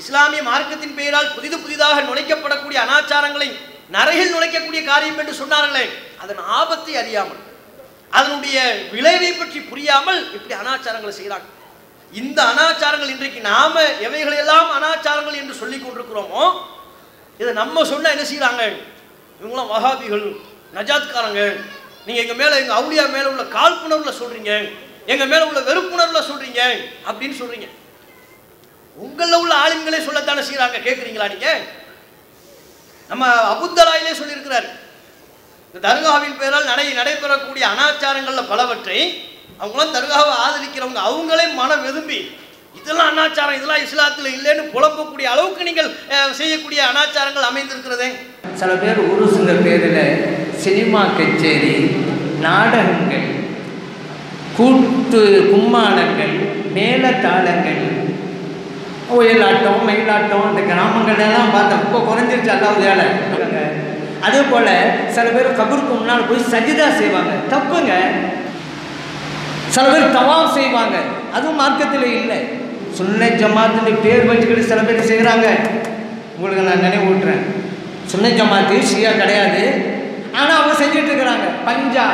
இஸ்லாமிய மார்க்கத்தின் பெயரால் புதிது புதிதாக நுழைக்கப்படக்கூடிய அனாச்சாரங்களை நரகில் நுழைக்கக்கூடிய காரியம் என்று சொன்னார்களே அதன் ஆபத்தை அறியாமல் அதனுடைய விளைவை பற்றி புரியாமல் இப்படி அனாச்சாரங்களை செய்கிறாங்க. இந்த அனாச்சாரங்கள் இன்றைக்கு நாம எவைகளெல்லாம் அனாச்சாரங்கள் என்று சொல்லிக் கொண்டிருக்கிறோமோ இதை நம்ம சொன்ன என்ன செய்றாங்க? இவங்களாம் வகாபிகள் நஜாத்காரங்க நீங்கள் எங்கள் மேலே எங்கள் அவுளியா மேலே உள்ள காழ்ப்புணர்வில் சொல்கிறீங்க எங்கள் மேலே உள்ள வெறுப்புணர்வில் சொல்கிறீங்க அப்படின்னு சொல்கிறீங்க உங்களில் உள்ள ஆளுங்களே சொல்லத்தானே செய்கிறாங்க கேட்குறீங்களா நீங்கள் நம்ம அபுத்தலாயிலே சொல்லியிருக்கிறார். இந்த தர்காவின் பெயரால் நடை நடைபெறக்கூடிய அனாச்சாரங்களில் பலவற்றை அவங்களாம் தர்காவை ஆதரிக்கிறவங்க. அவங்களே மனம் வெதும்பி இதெல்லாம் அனாச்சாரம் இதெல்லாம் இஸ்லாத்தில் இல்லைன்னு புலம்பக்கூடிய அளவுக்கு நீங்கள் செய்யக்கூடிய அனாச்சாரங்கள் அமைந்திருக்கிறதே. சில பேர் உருசுங்க பேரில் சினிமா கச்சேரி நாடகங்கள் கூட்டு கும்மாளங்கள் மேலத்தாளங்கள் ஒயிலாட்டம் மயிலாட்டம் இந்த கிராமங்கள்லாம் பார்த்தோம் இப்போ குறைஞ்சிருச்சு அல்லாவுதால அதே போல் சில பேர் கபருக்கு முன்னால் போய் சஜிதா செய்வாங்க. தப்புங்க. சில பேர் தவாப் செய்வாங்க. அதுவும் மார்க்கத்தில் இல்லை. சுன்னை ஜமாத்துன்னு பேர் வச்சுக்கிட்டு சில பேர் செய்கிறாங்க உங்களுக்கு நான் நினைவூட்டுறேன். சுன்னை ஜமாத்து ஷியா கிடையாது. ஆனால் அவங்க செஞ்சுட்டு இருக்கிறாங்க. பஞ்சா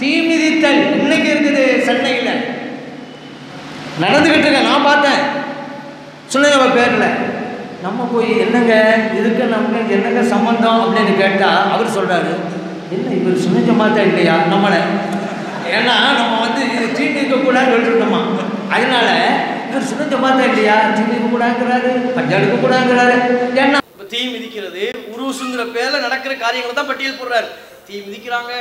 தீமிதித்தல் இன்னைக்கு இருக்குது சென்னையில். நடந்துக்கிட்டு இருக்க. நான் பார்த்தேன். சுன்னை பேரில். நம்ம போய் என்னங்க இதுக்கு நமக்கு என்னங்க சம்பந்தம் அப்படின்னு கேட்டால் அவர் சொல்கிறாரு என்ன இவர் சுனிஞ்ச மாத்தா இல்லையா? நம்மளை. ஏன்னா நம்ம வந்து இது தீ மிதிக்கக்கூடாதுன்னு சொல்லிட்டுருந்தோமா அதனால இவர் சுனிஞ்ச மாத்தா இல்லையா? தீ கூடாங்கிறாரு பஞ்சாடுக்க கூடாங்கிறாரு. ஏன்னா தீ மிதிக்கிறது. உருசுங்கிற பேரில் நடக்கிற காரியங்களை தான் பட்டியல் போடுறாரு. தீ மிதிக்கிறாங்க.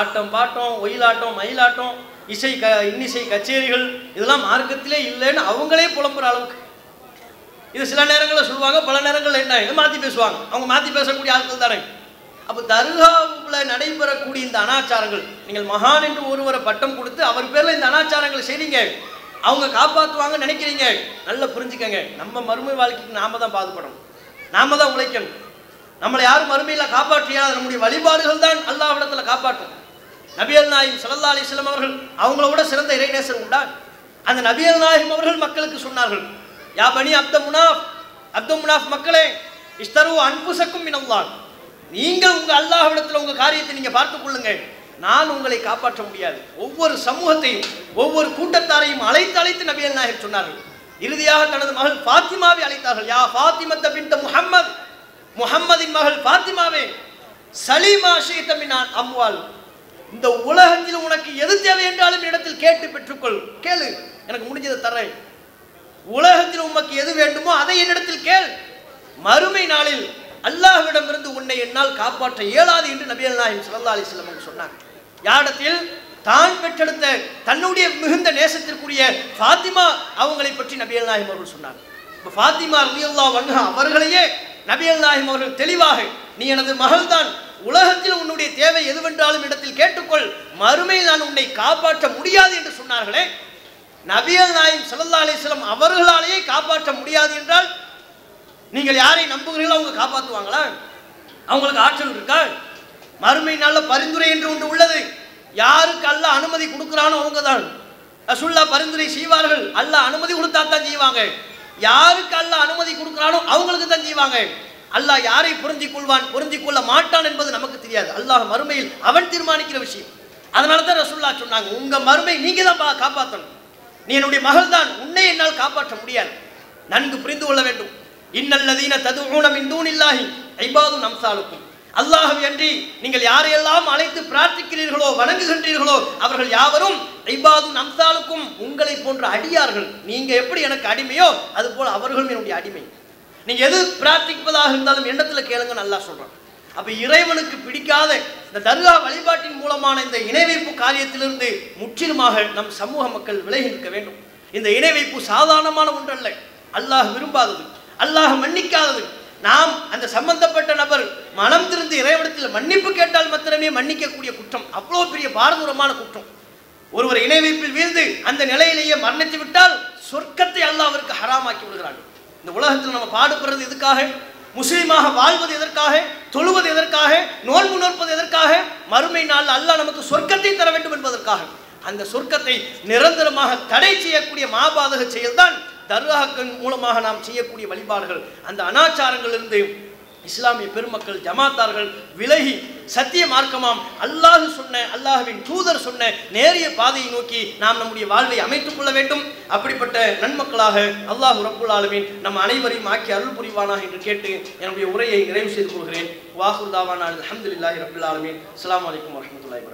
ஆட்டம் பாட்டம் ஒயிலாட்டம் மயிலாட்டம் இசை க இன்னிசை கச்சேரிகள் இதெல்லாம் மார்க்கத்திலே இல்லைன்னு அவங்களே புலம்புற அளவுக்கு. இது சில நேரங்களில் சொல்லுவாங்க பல நேரங்களில் என்ன? மாற்றி பேசுவாங்க. அவங்க மாற்றி பேசக்கூடிய ஆட்கள் தானே. அப்போ தர்காவில் நடைபெறக்கூடிய இந்த அனாச்சாரங்கள் நீங்கள் மகான் என்று ஒருவரை பட்டம் கொடுத்து அவர் பேரில் இந்த அனாச்சாரங்களை செய்றீங்க. அவங்க காப்பாற்றுவாங்கன்னு நினைக்கிறீங்க. நல்லா புரிஞ்சுக்கங்க. நம்ம மறுமை வாழ்க்கைக்கு நாம தான் பாதுபடணும் நாம தான் உழைக்கணும். நம்மளை யாரும் மறுமையில் காப்பாற்றியால் நம்முடைய வழிபாடுகள் தான் அல்லாஹ்விடத்துல காப்பாற்றும். நபியல் நாயும் சல்லா அலிஸ்லாம் அவர்கள் அவங்கள விட சிறந்த இறைநேசர் உண்டா அந்த நபியல் நாயகம் அவர்கள் மக்களுக்கு சொன்னார்கள் யா பனி அப்த முனாஃப் அப்த முனாஃப் மக்களே இஸ்தரு அன்புசக்கும் இனம்தான் நீங்கள் உங்க அல்லாஹ்விடத்தில் உங்க காரியத்தை நீங்க பார்த்துக் கொள்ளுங்க நான் உங்களை காப்பாற்ற முடியாது. ஒவ்வொரு சமூகத்தையும் ஒவ்வொரு கூட்டத்தாரையும் அழைத்து அழைத்து நபியல் நாயகம் சொன்னார்கள். இறுதியாக தனது மகள் பாத்திமாவை அழைத்தார்கள். யா பாத்திமத்த பின் த முஹம்மது முஹம்மதின் மகள் பாத்திமாவே சலீமா ஷீத்தமினான் அம்வால் இந்த உலகத்தில் உனக்கு எது தேவை என்றாலும் இடத்தில் கேட்டு பெற்றுக்கொள். கேளு எனக்கு முடிஞ்சதை தரேன் உலகத்தில் உமக்கு எது வேண்டுமோ அதை என்னிடத்தில் கேள். மறுமை நாளில் அல்லாஹ்விடமிருந்து உன்னை என்னால் காப்பாற்ற இயலாது என்று நபிகள் நாயகம் சல்லா அலிஸ்லம் சொன்னாங்க. யாரிடத்தில்? தான் பெற்றெடுத்த தன்னுடைய மிகுந்த நேசத்திற்குரிய ஃபாத்திமா அவங்களை பற்றி நபியல் நாயம் அவர்கள் சொன்னார் இப்போ ஃபாத்திமா ரலியல்லாஹு அன்ஹா அவர்களையே நபியல் நாயம் அவர்கள் தெளிவாக நீ எனது மகள்தான் உலகத்தில் உன்னுடைய தேவை எதுவென்றாலும் இடத்தில் கேட்டுக்கொள் மறுமை நான் உன்னை காப்பாற்ற முடியாது என்று சொன்னார்களே. நபியல் நாயம் சல்லா அலிஸ்லம் அவர்களாலேயே காப்பாற்ற முடியாது என்றால் நீங்கள் யாரை நம்புகிறீர்களோ அவங்க காப்பாற்றுவாங்களா அவங்களுக்கு ஆற்றல் இருக்கா? மறுமை நல்ல பரிந்துரை என்று ஒன்று உள்ளது. யாருக்கு அல்ல அனுமதி கொடுக்குறானோ அவங்க தான் ரசுல்லா பரிந்துரை செய்வார்கள். அல்ல அனுமதி கொடுத்தா தான் செய்வாங்க. யாருக்கு அல்ல அனுமதி கொடுக்குறானோ அவங்களுக்கு தான் செய்வாங்க. அல்லாஹ் யாரை புரிஞ்சிக் கொள்வான் புரிஞ்சிக் கொள்ள மாட்டான் என்பது நமக்கு தெரியாது. அல்லாஹ் மறுமையில் அவன் தீர்மானிக்கிற விஷயம். அதனால தான் ரசுல்லா சொன்னாங்க உங்க மறுமை நீங்க தான் பா- காப்பாற்றணும் நீ என்னுடைய மகள் தான் உன்னை என்னால் காப்பாற்ற முடியாது. நன்கு புரிந்து கொள்ள வேண்டும். இன்னல்லதீன ததுஊன இந்தூன் இல்லாஹி ஐபாது நம்சாலுக்கும் அல்லாஹ் அன்றி நீங்கள் யாரையெல்லாம் அழைத்து பிரார்த்திக்கிறீர்களோ வணங்குகின்றீர்களோ அவர்கள் யாவரும் ஐபாது நம்சாலுக்கும் உங்களை போன்ற அடியார்கள். நீங்க எப்படி எனக்கு அடிமையோ அது போல அவர்களும் என்னுடைய அடிமை. நீங்க எது பிரார்த்திப்பதாக இருந்தாலும் எண்ணத்துல கேளுங்க நல்லா சொல்றேன். அப்ப இறைவனுக்கு பிடிக்காத இந்த தர்கா வழிபாட்டின் மூலமான இந்த இணை வைப்பு காரியத்திலிருந்து முற்றிலுமாக நம் சமூக மக்கள் விலகி நிற்க வேண்டும். இந்த இணை வைப்பு சாதாரணமான ஒன்றல்ல. அல்லாஹ் விரும்பாதது. அல்லாஹ் மன்னிக்காதது. நாம் அந்த சம்பந்தப்பட்ட நபர் மனம் திருந்து இறைவனத்தில் மன்னிப்பு கேட்டால் மாத்திரமே மன்னிக்கக்கூடிய குற்றம். அவ்வளோ பெரிய பாரதூரமான குற்றம். ஒருவர் இணை வைப்பில் வீழ்ந்து அந்த நிலையிலேயே மரணித்து விட்டால் சொர்க்கத்தை அல்லாஹ் அவருக்கு ஹராமாக்கி விடுகிறார்கள். இந்த உலகத்தில் நம்ம பாடுபடுறது எதுக்காக? முஸ்லீமாக வாழ்வது எதற்காக? தொழுவது எதற்காக? நோன்பு நோற்பது எதற்காக? மறுமை நாள் அல்லாஹ் நமக்கு சொர்க்கத்தை தர வேண்டும் என்பதற்காக. அந்த சொர்க்கத்தை நிரந்தரமாக தடை செய்யக்கூடிய மாபாதக செயல்தான் தர்காக்கள் மூலமாக நாம் செய்யக்கூடிய வழிபாடுகள் அந்த அனாச்சாரங்களிலிருந்து இஸ்லாமிய பெருமக்கள் ஜமாத்தார்கள் விலகி சத்திய மார்க்கமாம். அல்லாஹ் சொன்ன அல்லாஹ்வின் தூதர் சொன்ன நேரிய பாதையை நோக்கி நாம் நம்முடைய வாழ்வை அமைத்துக் கொள்ள வேண்டும். அப்படிப்பட்ட நன்மக்களாக அல்லாஹ் ரப்புல் ஆலமீன் நம் அனைவரையும் ஆக்கி அருள் புரிவானாக என்று கேட்டு என்னுடைய உரையை நிறைவு செய்து கொள்கிறேன். வாஹுர் தாவானா அல்ஹம்துலில்லாஹி ரப்பில் ஆலமீன். அஸ்ஸலாமு அலைக்கும் வரஹ்மத்துல்லாஹி